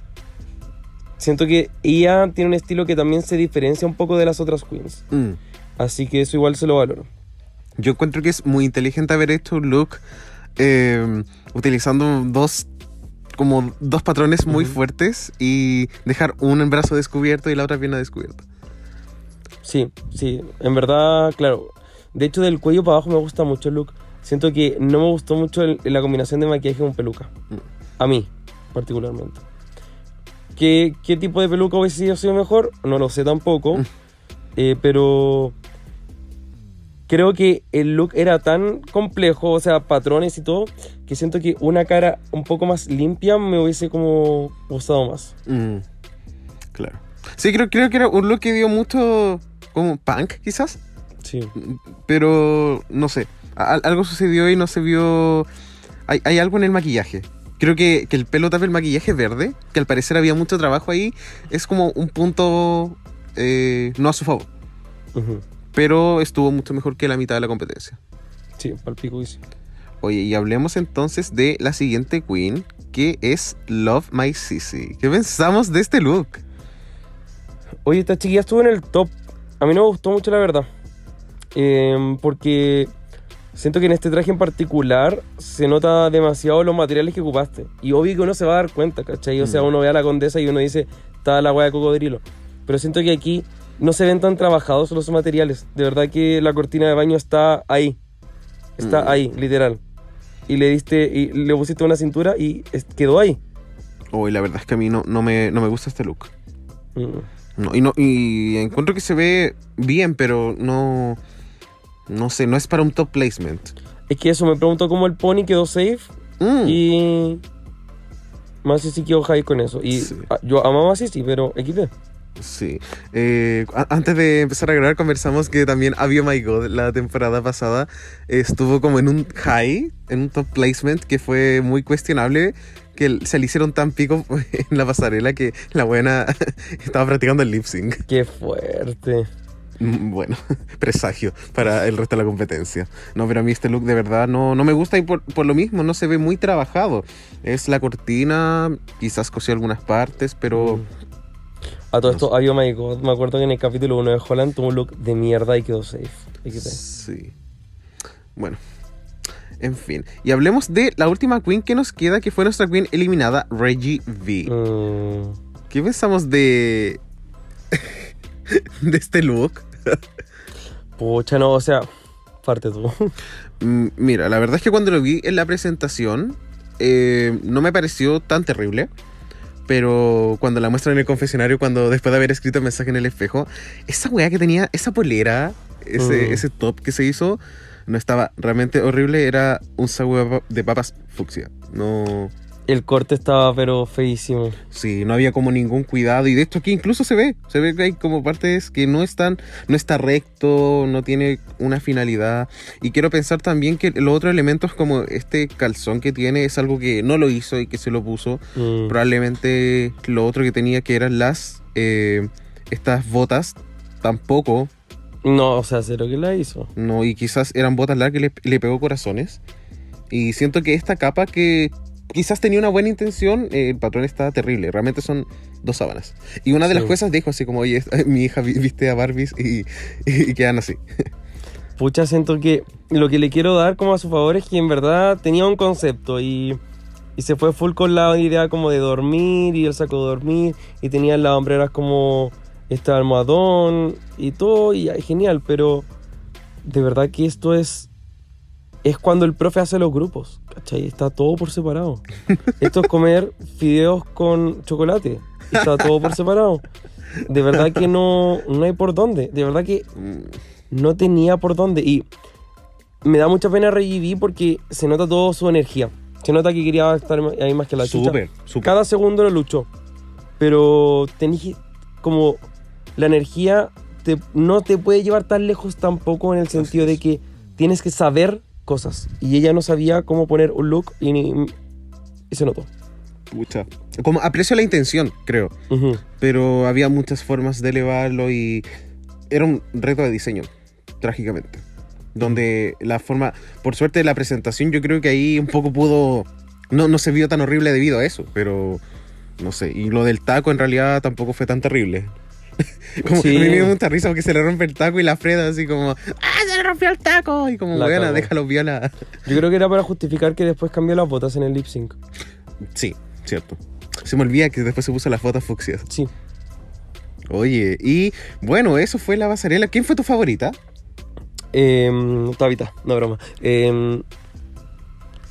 siento que ella tiene un estilo que también se diferencia un poco de las otras queens, mm. así que eso igual se lo valoro. Yo encuentro que es muy inteligente haber hecho un look eh, utilizando dos como dos patrones muy Ujú. fuertes y dejar un brazo descubierto y la otra pierna descubierta. Sí, sí, en verdad, claro. De hecho, del cuello para abajo me gusta mucho el look. Siento que no me gustó mucho el- la combinación de maquillaje con peluca. Mm. A mí, particularmente. ¿Qué, qué tipo de peluca hubiese sido mejor? No lo sé tampoco. Mm. Eh, pero creo que el look era tan complejo, o sea, patrones y todo, que siento que una cara un poco más limpia me hubiese como gustado más. Mm, claro. Sí, creo, creo que era un look que dio mucho como punk, quizás. Sí. Pero no sé. algo sucedió y no se vio. Hay, hay algo en el maquillaje. Creo que, que el pelo tapa el maquillaje verde, que al parecer había mucho trabajo ahí, es como un punto eh, no a su favor. Pero estuvo mucho mejor que la mitad de la competencia. Sí, palpico sí. Oye, y hablemos entonces de la siguiente queen, que es Love My Sissy. ¿Qué pensamos de este look? Oye, esta chiquilla estuvo en el top. A mí no me gustó mucho, la verdad. Em, porque siento que en este traje en particular se nota demasiado los materiales que ocupaste. Y obvio que uno se va a dar cuenta, ¿cachai? O sea, Mm. uno ve a la condesa y uno dice, está la hueá de cocodrilo. Pero siento que aquí no se ven tan trabajados los materiales. De verdad que la cortina de baño está ahí. Está Mm. ahí, literal. Y le diste, y le pusiste una cintura y quedó ahí. Hoy la verdad es que a mí no, no, me, no me gusta este look. Mm. No, y, no, y encuentro que se ve bien, pero no. No sé, no es para un top placement. Es que eso, me pregunto cómo el pony quedó safe Mm, Y. Más sí quedó high con eso. Y Sí. ah, yo amaba a sí, pero XD. Sí. Eh, a- antes de empezar a grabar, conversamos que también Avio My God, la temporada pasada, estuvo como en un high, en un top placement que fue muy cuestionable. Que se le hicieron tan pico en la pasarela que la buena estaba practicando el lip sync. Qué fuerte. Mm, Bueno, presagio para el resto de la competencia. No, pero a mí este look de verdad no, no me gusta y por, por lo mismo no se ve muy trabajado. Es la cortina, quizás cosió algunas partes, pero A todo esto, ay, oh my god. Me acuerdo que en el capítulo 1 de Holland tuvo un look de mierda y quedó safe. Sí. Bueno, en fin. Y hablemos de la última queen que nos queda, que fue nuestra queen eliminada, Reggie V. Mm, ¿Qué pensamos de... de este look? pucha, no, o sea, parte tú. Mm, Mira, la verdad es que cuando lo vi en la presentación eh, no me pareció tan terrible. Pero cuando la muestran en el confesionario, cuando después de haber escrito el mensaje en el espejo, esa weá que tenía, esa polera, ese, Mm. ese top que se hizo, no estaba realmente horrible, era un sándwich de papas fucsia. No, El corte estaba, pero feísimo. sí, no había como ningún cuidado. Y de esto aquí incluso se ve, se ve que hay como partes que no están, no está recto, no tiene una finalidad. Y quiero pensar también que los otros elementos como este calzón que tiene es algo que no lo hizo y que se lo puso. Mm, Probablemente lo otro que tenía que eran las, eh, estas botas, tampoco, No, o sea, cero que la hizo. no, y quizás eran botas largas que le, le pegó corazones. Y siento que esta capa que quizás tenía una buena intención, eh, el patrón está terrible. Realmente son dos sábanas. Y una de Sí. las cosas dijo así como, oye, mi hija vi- viste a Barbies y, y quedan así. Pucha, siento que lo que le quiero dar como a su favor es que en verdad tenía un concepto y, y se fue full con la idea como de dormir y el saco de dormir y tenía las hombreras como este almohadón y todo y genial, pero de verdad que esto es es cuando el profe hace los grupos, ¿cachai? Está todo por separado. Esto es comer fideos con chocolate. Está todo por separado. De verdad que no, no hay por dónde. De verdad que no tenía por dónde. Y me da mucha pena Reggie porque se nota todo su energía. Se nota que quería estar ahí más que la chucha. Súper, súper. Cada segundo lo luchó. Pero tenés como la energía te- no te puede llevar tan lejos tampoco en el sentido de que tienes que saber cosas. Y ella no sabía cómo poner un look y, ni- y se notó. Pucha. Como aprecio la intención, creo. Ujú. Pero había muchas formas de elevarlo y era un reto de diseño, trágicamente. Donde la forma, por suerte de la presentación, yo creo que ahí un poco pudo, no, no se vio tan horrible debido a eso, pero no sé. Y lo del taco en realidad tampoco fue tan terrible. como Sí. mí me dio mucha risa porque se le rompe el taco y la Freda así como, ¡ah, se le rompió el taco! Y como, cagó. déjalo viola. Yo creo que era para justificar que después cambió las botas en el lip sync. Sí, cierto. Se me olvida que después se puso las fotos fucsias. Sí. Oye, y bueno, eso fue la pasarela. ¿Quién fue tu favorita? Eh, Tabita, no broma. Eh,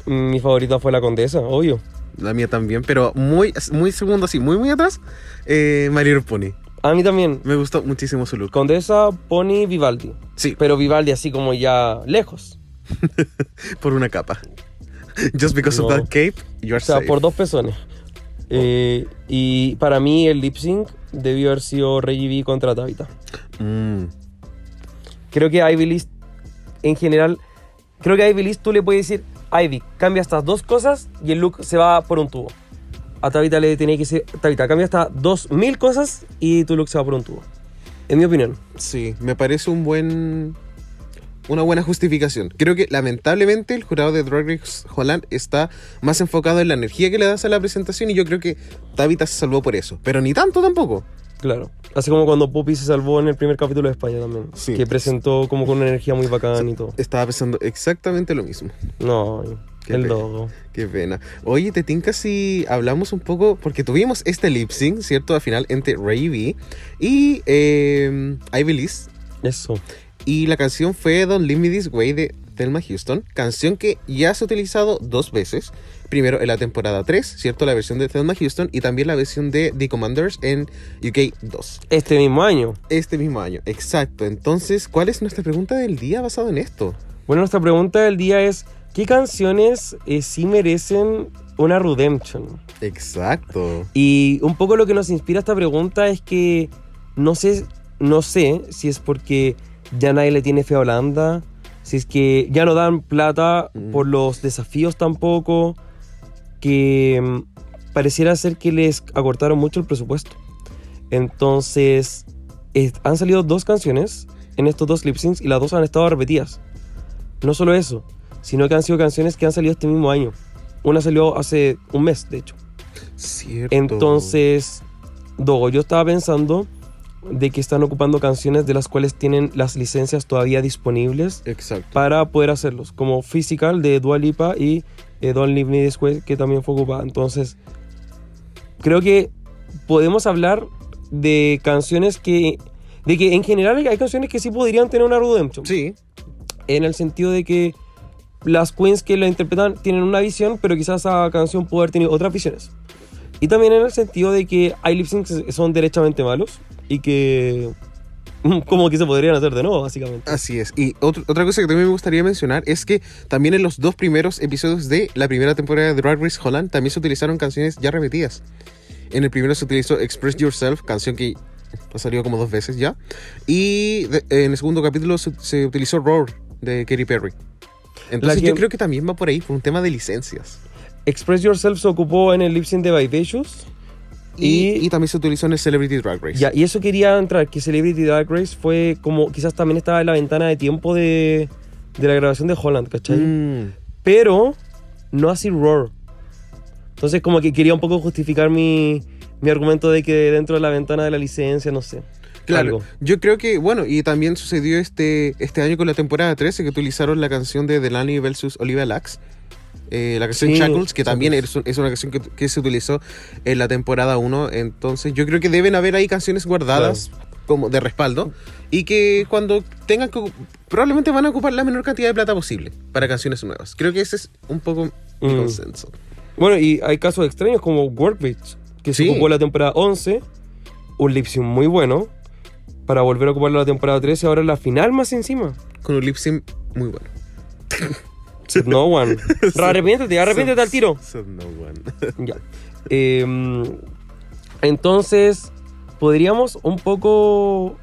mi favorita fue la condesa, obvio. La mía también, pero muy, muy segundo así, muy, muy atrás. Eh, Little Pony. A mí también. Me gustó muchísimo su look. Condesa, Pony, Vivaldi. Sí, Pero Vivaldi así como ya lejos. por una capa. Just because No. of that cape, you are O sea, safe. por dos pezones. Eh, y para mí el lip sync debió haber sido Reggie V contra Tabita. Mm, Creo que Ivy List, en general, creo que a Ivy List tú le puedes decir, Ivy, cambia estas dos cosas y el look se va por un tubo. A Tabita le tenía que decir, Tabita, cambia dos mil cosas y tu look se va por un tubo. En mi opinión. sí, me parece un buen. Una buena justificación. Creo que lamentablemente el jurado de Drag Race Holland está más enfocado en la energía que le das a la presentación y yo creo que Tabitha se salvó por eso. Pero ni tanto tampoco. Claro. Así como cuando Poppy se salvó en el primer capítulo de España también. Sí. Que presentó como con una energía muy bacán y todo. Estaba pensando exactamente lo mismo. No, Qué el pena. logo. Qué pena. Oye, te tinca si hablamos un poco, porque tuvimos este lip sync, ¿cierto? Al final entre Ray B y eh, Ivy Liz. Eso. Y la canción fue Don't Leave Me This Way de Thelma Houston. Canción que ya se ha utilizado dos veces. Primero en la temporada 3, ¿cierto? La versión de Thelma Houston y también la versión de The Commanders en UK 2. Este mismo año. Este mismo año, exacto. Entonces, ¿cuál es nuestra pregunta del día basado en esto? Bueno, nuestra pregunta del día es, ¿qué canciones eh, sí merecen una redemption? Exacto. Y un poco lo que nos inspira esta pregunta es que no sé, no sé si es porque ya nadie le tiene fe a Holanda, si es que ya no dan plata Mm. por los desafíos tampoco, que mm, pareciera ser que les acortaron mucho el presupuesto. Entonces, han salido dos canciones en estos dos lip syncs y las dos han estado repetidas. No solo eso, sino que han sido canciones que han salido este mismo año. Una salió hace un mes, de hecho. Cierto. Entonces, Dogo, yo estaba pensando de que están ocupando canciones de las cuales tienen las licencias todavía disponibles Exacto. para poder hacerlos, como Physical de Dua Lipa y eh, Don't Leave Me This Way, que también fue ocupada. Entonces, creo que podemos hablar de canciones que, de que en general hay canciones que sí podrían tener una redemption, Sí, en el sentido de que las queens que la interpretan tienen una visión, pero quizás esa canción puede haber tenido otras visiones. Y también en el sentido de que hay lip syncs que son derechamente malos y que como que se podrían hacer de nuevo, básicamente. Así es. Y otra cosa que también me gustaría mencionar es que también en los dos primeros episodios de la primera temporada de Drag Race Holland también se utilizaron canciones ya repetidas. En el primero se utilizó Express Yourself, canción que ha salido como dos veces ya. Y en el segundo capítulo se, se utilizó Roar de Katy Perry. Entonces yo creo que también va por ahí, por un tema de licencias. Express Yourself se ocupó en el lip sync de Vivacious. Y, Y- y también se utilizó en el Celebrity Drag Race. Ya, y eso quería entrar, que Celebrity Drag Race fue como, quizás también estaba en la ventana de tiempo de, de la grabación de Holland, ¿cachai? Mm, Pero no así Roar. Entonces como que quería un poco justificar mi, mi argumento de que dentro de la ventana de la licencia, no sé. Claro, algo. yo creo que, bueno, y también sucedió este, este año con la temporada 13 que utilizaron la canción de Delaney versus Olivia Lax. eh, la canción Sí, Shackles, que también es, es una canción que, que se utilizó en la temporada 1. Entonces, yo creo que deben haber ahí canciones guardadas como de respaldo y que cuando tengan que. Probablemente van a ocupar la menor cantidad de plata posible para canciones nuevas. Creo que ese es un poco mi Mm. consenso. Bueno, y hay casos extraños como Workbeats, que se Sí. ocupó la temporada 11, un lip sync muy bueno, para volver a ocuparlo la temporada 13, ahora la final más encima. Con un lip sync muy bueno. No one. arrepiéntete, arrepiéntete al tiro. So no one. Ya. Em, entonces, podríamos un poco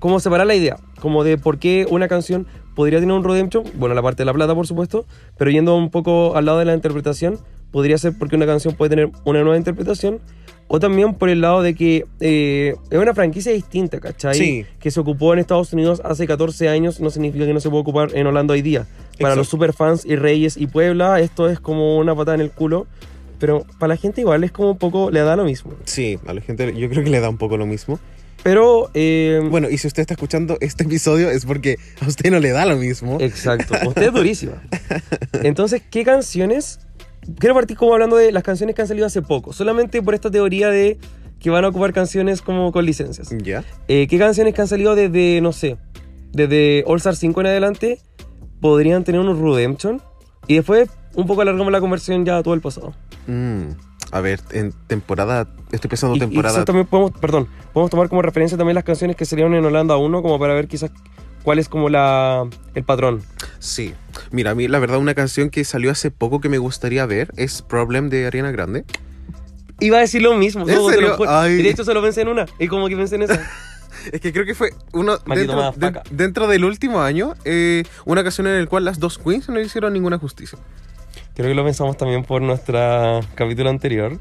como separar la idea, como de por qué una canción podría tener un redemption, bueno, la parte de la plata, por supuesto, pero yendo un poco al lado de la interpretación, podría ser porque una canción puede tener una nueva interpretación, o también por el lado de que eh, es una franquicia distinta, ¿cachai? Sí. Que se ocupó en Estados Unidos hace 14 años, no significa que no se pueda ocupar en Holanda hoy día. Para Exacto. los superfans y Reyes y Puebla, esto es como una patada en el culo. Pero para la gente igual es como un poco, le da lo mismo. Sí, a la gente yo creo que le da un poco lo mismo. Pero, eh, Bueno, y si usted está escuchando este episodio es porque a usted no le da lo mismo. exacto, usted es durísima. Entonces, ¿qué canciones? Quiero partir como hablando de las canciones que han salido hace poco, solamente por esta teoría de que van a ocupar canciones como con licencias. ¿Ya? Eh, ¿Qué canciones que han salido desde, no sé, desde All Star 5 en adelante podrían tener un Redemption? Y después un poco alargamos la conversión ya a todo el pasado. Mm, a ver, en temporada. Estoy pensando Y- y temporada. quizás también podemos, perdón, podemos tomar como referencia también las canciones que salieron en Holanda 1 como para ver quizás cuál es como la, el patrón. Sí. Mira, a mí la verdad una canción que salió hace poco que me gustaría ver es Problem de Ariana Grande. Iba a decir lo mismo. ¿En serio? Ay. De hecho solo pensé en una. Y como que pensé en esa. Es que creo que fue uno dentro, de- dentro del último año, eh, una canción en la cual las dos queens no hicieron ninguna justicia. Creo que lo pensamos también por nuestra capítulo anterior.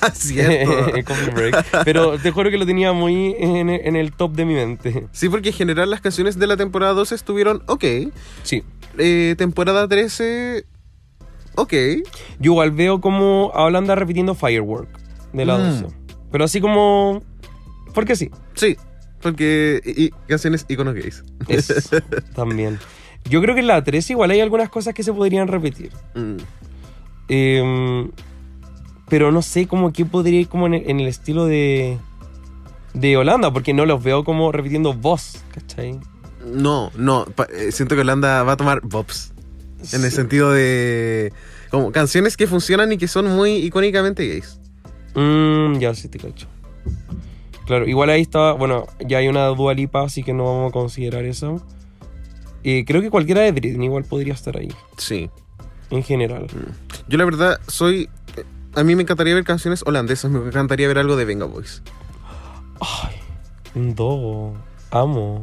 Cierto. en Coffee Break. Pero te juro que lo tenía muy en, en el top de mi mente. sí, porque en general las canciones de la temporada 12 estuvieron ok. Sí. Eh, temporada 13, ok. Yo igual veo como Holanda repitiendo Firework de la Mm. 12. Pero así como. Porque sí. Sí, porque. Y, canciones iconos gays. Es también. Yo creo que en la 13 igual hay algunas cosas que se podrían repetir. Mm. Em, pero no sé cómo qué podría ir como en el, en el estilo de. de Holanda, porque no los veo como repitiendo voz, ¿cachai? No, no. eh, siento que Holanda va a tomar bops. En el sentido de. Como canciones que funcionan y que son muy icónicamente gays. Mm, ya sí te cacho. Claro, igual ahí está, bueno, ya hay una Dua Lipa, así que no vamos a considerar eso. Eh, creo que cualquiera de Britney igual podría estar ahí, Sí. en general. Yo la verdad soy... A mí me encantaría ver canciones holandesas, me encantaría ver algo de Venga Boys. Ay, un dogo. Amo.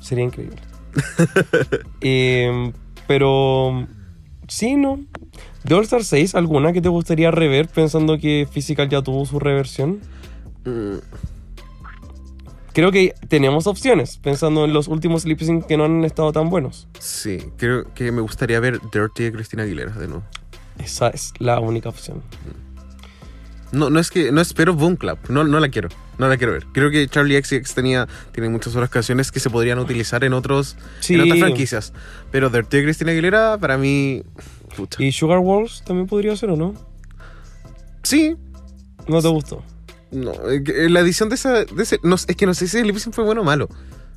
Sería increíble. Em, pero. Sí, ¿no? ¿De All Star 6 alguna que te gustaría rever pensando que Physical ya tuvo su reversión? Mm, Creo que tenemos opciones pensando en los últimos lip sync que no han estado tan buenos. sí, creo que me gustaría ver Dirty de Cristina Aguilera de nuevo. Esa es la única opción. No, no es que no espero Boom Clap, no, no la quiero, no la quiero ver. Creo que Charlie XX tenía tiene muchas otras canciones que se podrían utilizar en otros Sí. en otras franquicias, pero Dirty Cristina Aguilera para mí pucha. ¿Y Sugar Walls también podría ser o no? Sí, ¿No te gustó? no, eh, que la edición de esa de ese, no, es que no sé si el lip sync fue bueno o malo,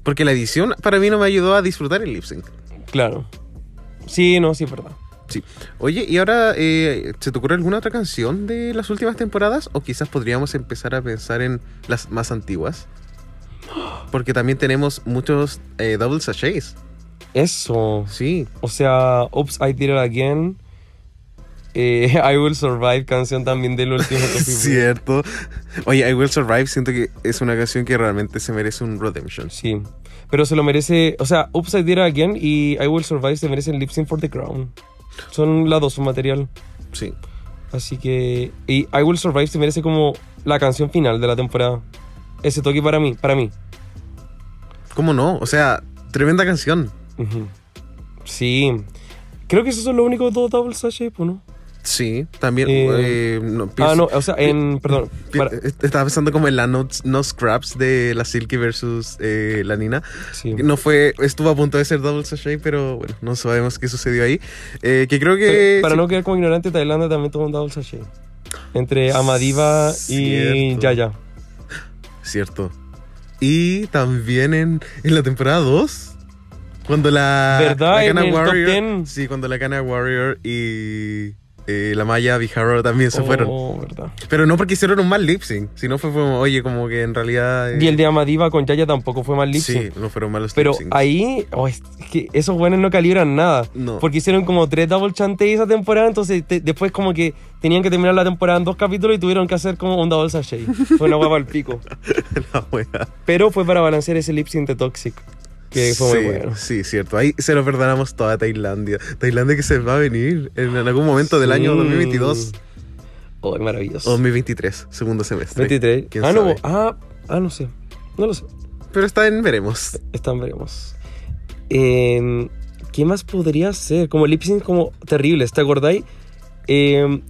porque la edición para mí no me ayudó a disfrutar el lip sync. Claro. Sí, no, sí, es verdad. Sí. Oye, ¿y ahora eh, se te ocurre alguna otra canción de las últimas temporadas? O quizás podríamos empezar a pensar en las más antiguas. Porque también tenemos muchos eh, double sachets. Eso. Sí. O sea, Oops, I Did It Again. Eh, I Will Survive, canción también del último. Cierto. Oye, I Will Survive siento que es una canción que realmente se merece un redemption. Sí. Pero se lo merece. O sea, Oops, I Did It Again y I Will Survive se merecen Lip Sync for the Crown. Son las dos, su material. Sí. Así que. Y I Will Survive se merece como la canción final de la temporada. Ese toque para mí, para mí. ¿Cómo no? O sea, tremenda canción. Sí. Creo que esos son los únicos dos double sachet, ¿no? Sí, también. Eh, eh, no, Ah, no, o sea, en. Perdón. para- Estaba pensando como en la no, no scraps de la Silky versus eh, la Nina. sí. No fue, estuvo a punto de ser double sachet, pero bueno, no sabemos qué sucedió ahí. Que creo que. Pero para sí, no quedar como ignorante, Tailandia también tuvo un double sachet. Entre Amadiva y. Yaya. Cierto. Y también en, en la temporada 2. Cuando la. ¿Verdad? La En Kana el top Warrior. 10. Sí, cuando la Kana Warrior y. eh, la Maya Vijaro también se fueron. Oh, verdad. Pero no porque hicieron un mal lip sync, sino fue como, oye, como que en realidad. eh, Y el de Amadiva con Yaya tampoco fue mal lip Sí, sync. no fueron malos Pero lip ahí, oh, es que esos buenos no calibran nada. No. Porque hicieron como tres double chantey esa temporada, entonces te- después como que tenían que terminar la temporada en dos capítulos y tuvieron que hacer como un double sachet. Fue una guapa al pico. la wea. Pero fue para balancear ese lip sync de Toxic, que fue sí, muy bueno. Sí, cierto. Ahí se lo perdonamos toda Tailandia. Tailandia que se va a venir en algún momento del año Sí. 2022 Oh, maravilloso. o 2023, segundo semestre. 23. ¿Quién Ah, no, sabe? ah, ah, no sé. No lo sé. Pero está en veremos. Están veremos. Eh, ¿Qué más podría ser? Como lip sync como terribles, ¿te acordáis? Eh,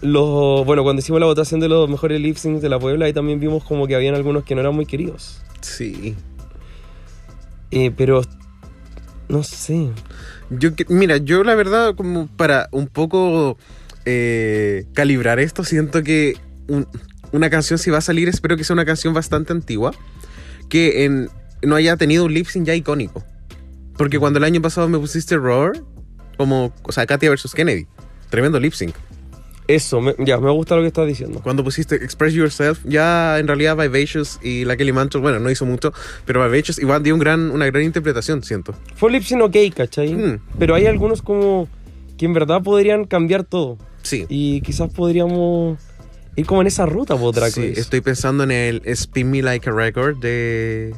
los, bueno, cuando hicimos la votación de los mejores lip syncs de la Puebla, ahí también vimos como que habían algunos que no eran muy queridos. Sí. Eh, pero, no sé. Yo, mira, yo la verdad, como para un poco eh, calibrar esto, siento que un- una canción, si va a salir, espero que sea una canción bastante antigua, que en- no haya tenido un lip sync ya icónico. Porque cuando el año pasado me pusiste Roar, como, o sea, Katia versus Kennedy, tremendo lip sync. Eso, me- ya, me gusta lo que estás diciendo. Cuando pusiste Express Yourself, ya en realidad Vivacious y la Kelly Mantle, bueno, no hizo mucho, pero Vivacious igual dio un gran, una gran interpretación, siento. Fue ok, ¿cachai? Mm. Pero hay algunos como que en verdad podrían cambiar todo. Sí. Y quizás podríamos ir como en esa ruta, por Drag Sí, estoy pensando en el Spin Me Like a Record de.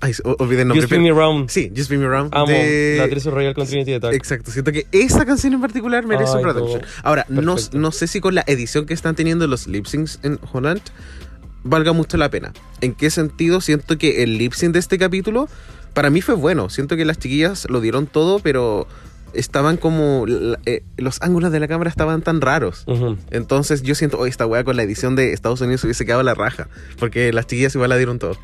Ay, olvidé el nombre. You Spin Me pero- Round. Sí, Just Spin Me Round. Amo de- la Teresa Royal con Trinity Attack. Exacto, siento que esa canción en particular merece Ay, un production. no. Ahora, no, sé si con la edición que están teniendo los lip syncs en Holland valga mucho la pena. ¿En qué sentido? Siento que el lip sync de este capítulo para mí fue bueno. Siento que las chiquillas lo dieron todo, pero estaban como. eh, los ángulos de la cámara estaban tan raros. Entonces yo siento, oye, esta weá con la edición de Estados Unidos hubiese quedado la raja. Porque las chiquillas igual la dieron todo.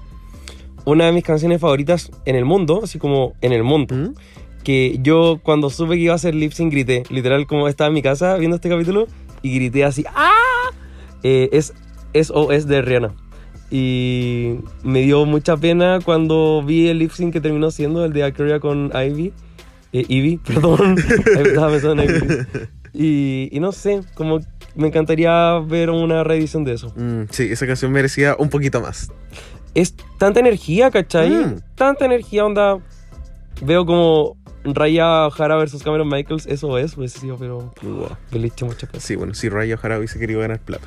Una de mis canciones favoritas en el mundo, así como en el mundo, ¿Mm? que yo cuando supe que iba a hacer lip sync grité, literal como estaba en mi casa viendo este capítulo y grité así, ¡ah! Eh, es SOS de Rihanna. Y me dio mucha pena cuando vi el lip sync que terminó siendo el de Aquaria con Ivy. Eh, Ivy, perdón. Estaba pensando en Ivy. Y, y no sé, como me encantaría ver una reedición de eso. Mm, sí, esa canción merecía un poquito más. Es tanta energía, ¿cachai? Mm. Tanta energía, onda. Veo como Raya Jara versus Cameron Michaels, eso es, pues sí, pero. Feliz muchas gracias. Sí, bueno, si Raya Ojara hubiese querido ganar plata.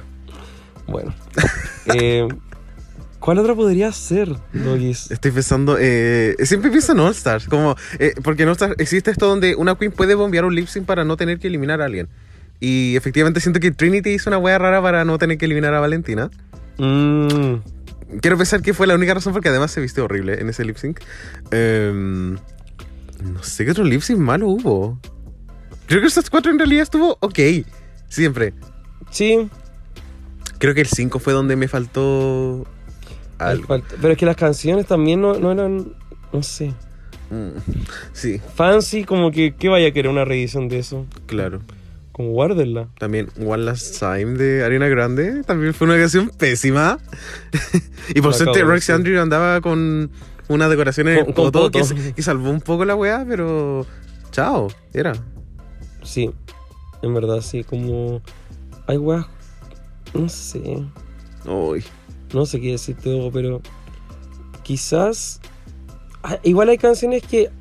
Bueno. Eh, ¿Cuál otra podría ser, Doggies? Estoy pensando, eh, siempre pienso en All Stars, como, eh, porque en All Stars existe esto donde una queen puede bombear un lip sync para no tener que eliminar a alguien. Y efectivamente siento que Trinity hizo una wea rara para no tener que eliminar a Valentina. Mm, Quiero pensar que fue la única razón porque además se vistió horrible en ese lip sync. Em, no sé qué otro lip sync malo hubo. Creo que estos cuatro en realidad estuvo ok. Siempre. sí, Creo que el 5 fue donde me faltó algo. pero es que las canciones también no, no eran. No sé. Mm, Sí, Fancy, como que. ¿Qué vaya a querer una reedición de eso? claro. Como guárdenla. También One Last Time de Ariana Grande. También fue una canción pésima. y por suerte Roxy. Andrew andaba con una decoración en Con- que, salvó un poco la weá, pero. Chao, era. Sí, en verdad, sí, como. Hay weas. No sé. Uy. No sé qué decirte, Hugo, pero. Quizás. ah, Igual hay canciones que.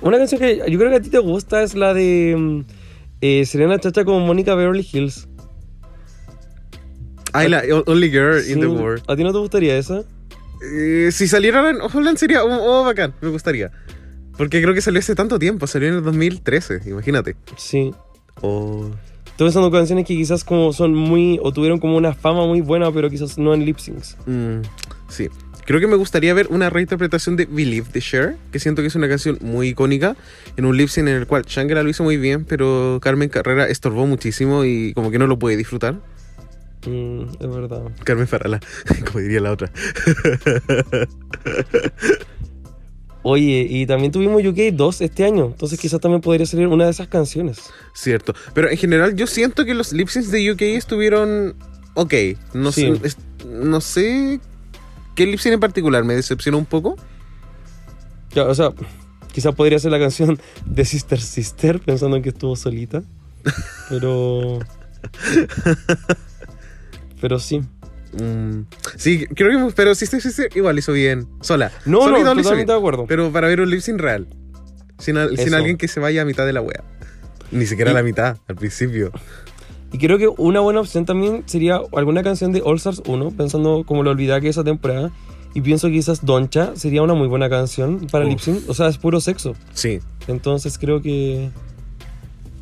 Una canción que yo creo que a ti te gusta es la de. Eh, Serena Chacha con Mónica Beverly Hills. Ay, la Only Girl in the World. ¿A ti no te gustaría esa? Eh, si saliera en Holland sería oh, oh, bacán, me gustaría. Porque creo que salió hace tanto tiempo, salió en el 2013, imagínate. Sí. Oh, Estoy pensando en canciones que quizás como son muy. o tuvieron como una fama muy buena, pero quizás no en lip syncs. mm, sí. Creo que me gustaría ver una reinterpretación de Believe de Cher, que siento que es una canción muy icónica, en un lip sync en el cual Shangela lo hizo muy bien, pero Carmen Carrera estorbó muchísimo y como que no lo puede disfrutar. Mm, es verdad. Carmen Farala, como diría la otra. Oye, y también tuvimos UK 2 este año, entonces quizás también podría salir una de esas canciones. Cierto. Pero en general yo siento que los lip syncs de UK estuvieron ok. No, Sí. sé, no sé qué lip sync en particular me decepcionó un poco. O sea, quizás podría ser la canción de Sister Sister, pensando en que estuvo solita. Pero. Pero sí. Mm, sí, creo que pero sí, sí, igual hizo bien. Sola. No, Sola no, igual hizo totalmente de acuerdo. Pero para ver un lip sync real. Sin, al- sin Eso. alguien que se vaya a mitad de la wea. Ni siquiera Y- a la mitad, al principio. Y creo que una buena opción también sería alguna canción de All Stars 1, pensando como lo olvidaba que esa temporada. Y pienso que quizás Doncha sería una muy buena canción para lip sync. O sea, es puro sexo. Sí. Entonces creo que.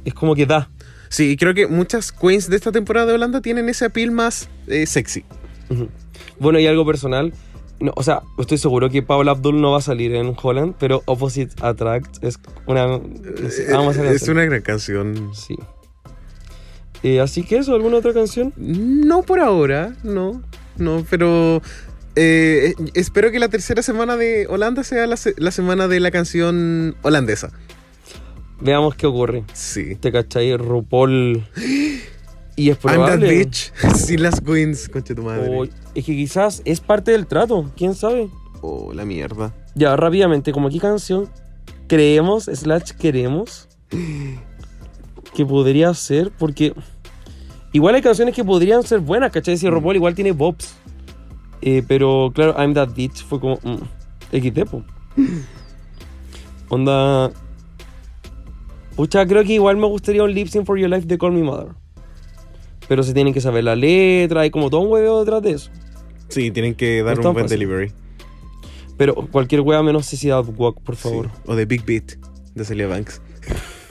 Es como que da. Sí, y creo que muchas queens de esta temporada de Holanda tienen ese appeal más eh, sexy. Ujú. Bueno, y algo personal. No, o sea, estoy seguro que Paula Abdul no va a salir en Holland, pero Opposite Attract es una. esa Eh, es canción. una gran canción. Sí. Eh, así que eso, ¿alguna otra canción? No por ahora, no. No, pero eh, eh, espero que la tercera semana de Holanda sea la, se- la semana de la canción holandesa. Veamos qué ocurre. Sí. ¿Te cachai? RuPaul. Y es I'm that probable. bitch. Sin las queens, conche tu madre. Es que quizás es parte del trato, quién sabe. Oh, la mierda. Ya, rápidamente, como qué canción creemos, slash queremos, que podría ser, porque igual hay canciones que podrían ser buenas, ¿cachai? Si RuPaul igual tiene bobs. Eh, pero claro, I'm That Bitch fue como mm, XD, po. Onda. Pucha, creo que igual me gustaría un lip sync for your life de Call Me Mother. Pero se tienen que saber la letra, hay como todo un hueveo detrás de eso. Sí, tienen que dar No un buen fácil. delivery. Pero cualquier wea menos CC Walk, por favor. Sí. O de Big Beat de Celia Banks.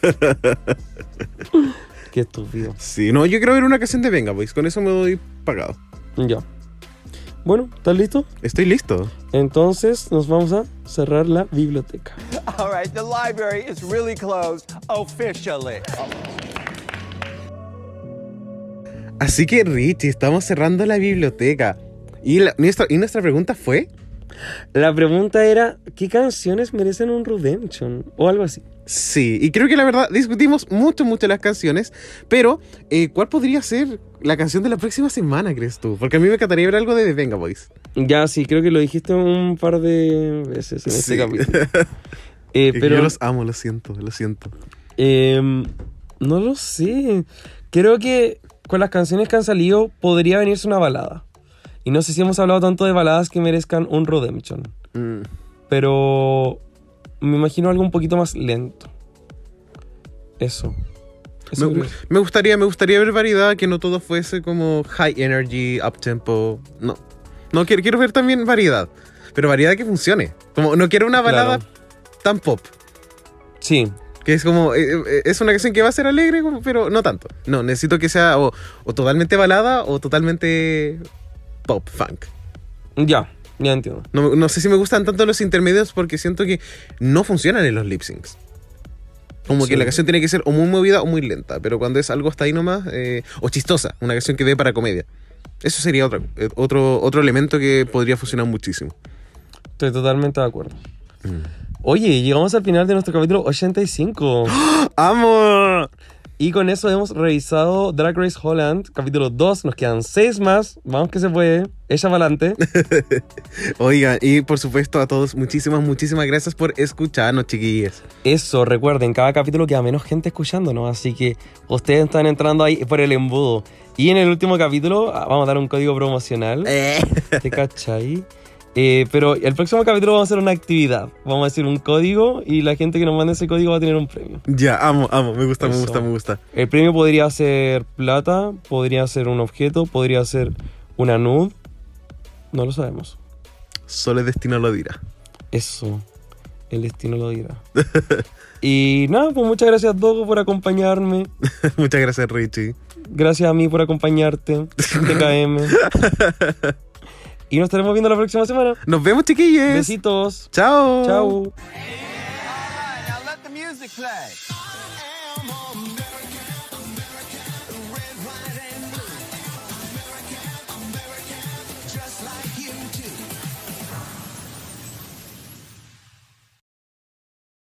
Qué estúpido. Sí, no, yo quiero ver una canción de Venga Boys. Con eso me doy pagado. Ya. Bueno, ¿estás listo? Estoy listo. Entonces nos vamos a cerrar la biblioteca. All right, the library is really closed officially. Así que, Richie, estamos cerrando la biblioteca. Y, la- nuestra, y nuestra pregunta fue... La pregunta era, ¿qué canciones merecen un redemption? O algo así. Sí, y creo que la verdad discutimos mucho, mucho las canciones, pero eh, ¿cuál podría ser la canción de la próxima semana, crees tú? Porque a mí me encantaría ver algo de The Venga Boys. Ya, sí, creo que lo dijiste un par de veces en este Sí. capítulo. Eh, pero Yo los amo, lo siento, lo siento. em, no lo sé. Creo que con las canciones que han salido podría venirse una balada. Y no sé si hemos hablado tanto de baladas que merezcan un redemption. Mm, Pero me imagino algo un poquito más lento. Eso. Eso Me, gustaría, me gustaría ver variedad, que no todo fuese como high energy, up tempo. No. No, quiero, quiero ver también variedad. Pero variedad que funcione. Como no quiero una balada Claro. tan pop. Sí, Que es como, eh, eh, es una canción que va a ser alegre, pero no tanto. No, necesito que sea o, o totalmente balada o totalmente pop, funk. ya, ya entiendo. No, no sé si me gustan tanto los intermedios porque siento que no funcionan en los lip syncs. Como que la canción tiene que ser o muy movida o muy lenta, pero cuando es algo hasta ahí nomás, eh, o chistosa, una canción que dé para comedia. Eso sería otro, eh, otro, otro elemento que podría funcionar muchísimo. Estoy totalmente de acuerdo. Mm. Oye, llegamos al final de nuestro capítulo 85. ¡Amo! Y con eso hemos revisado Drag Race Holland, capítulo 2. Nos quedan 6 más. Vamos que se puede. Ella adelante. Oigan, y por supuesto a todos, muchísimas, muchísimas gracias por escucharnos, chiquillas. Eso, recuerden, cada capítulo queda menos gente escuchándonos. Así que ustedes están entrando ahí por el embudo. Y en el último capítulo ah, vamos a dar un código promocional. ¿Te cachai? Eh, pero el próximo capítulo vamos a hacer una actividad. Vamos a decir un código y la gente que nos mande ese código va a tener un premio. Ya, amo, amo, me gusta, me gusta, me gusta. El premio podría ser plata, podría ser un objeto, podría ser una nude. No lo sabemos. Solo el destino lo dirá. Eso. El destino lo dirá. y nada, pues muchas gracias Dogo por acompañarme. Muchas gracias, Richie. Gracias a mí por acompañarte. TKM. Y nos estaremos viendo la próxima semana. Nos vemos, chiquillos. Besitos. Chao. Chao.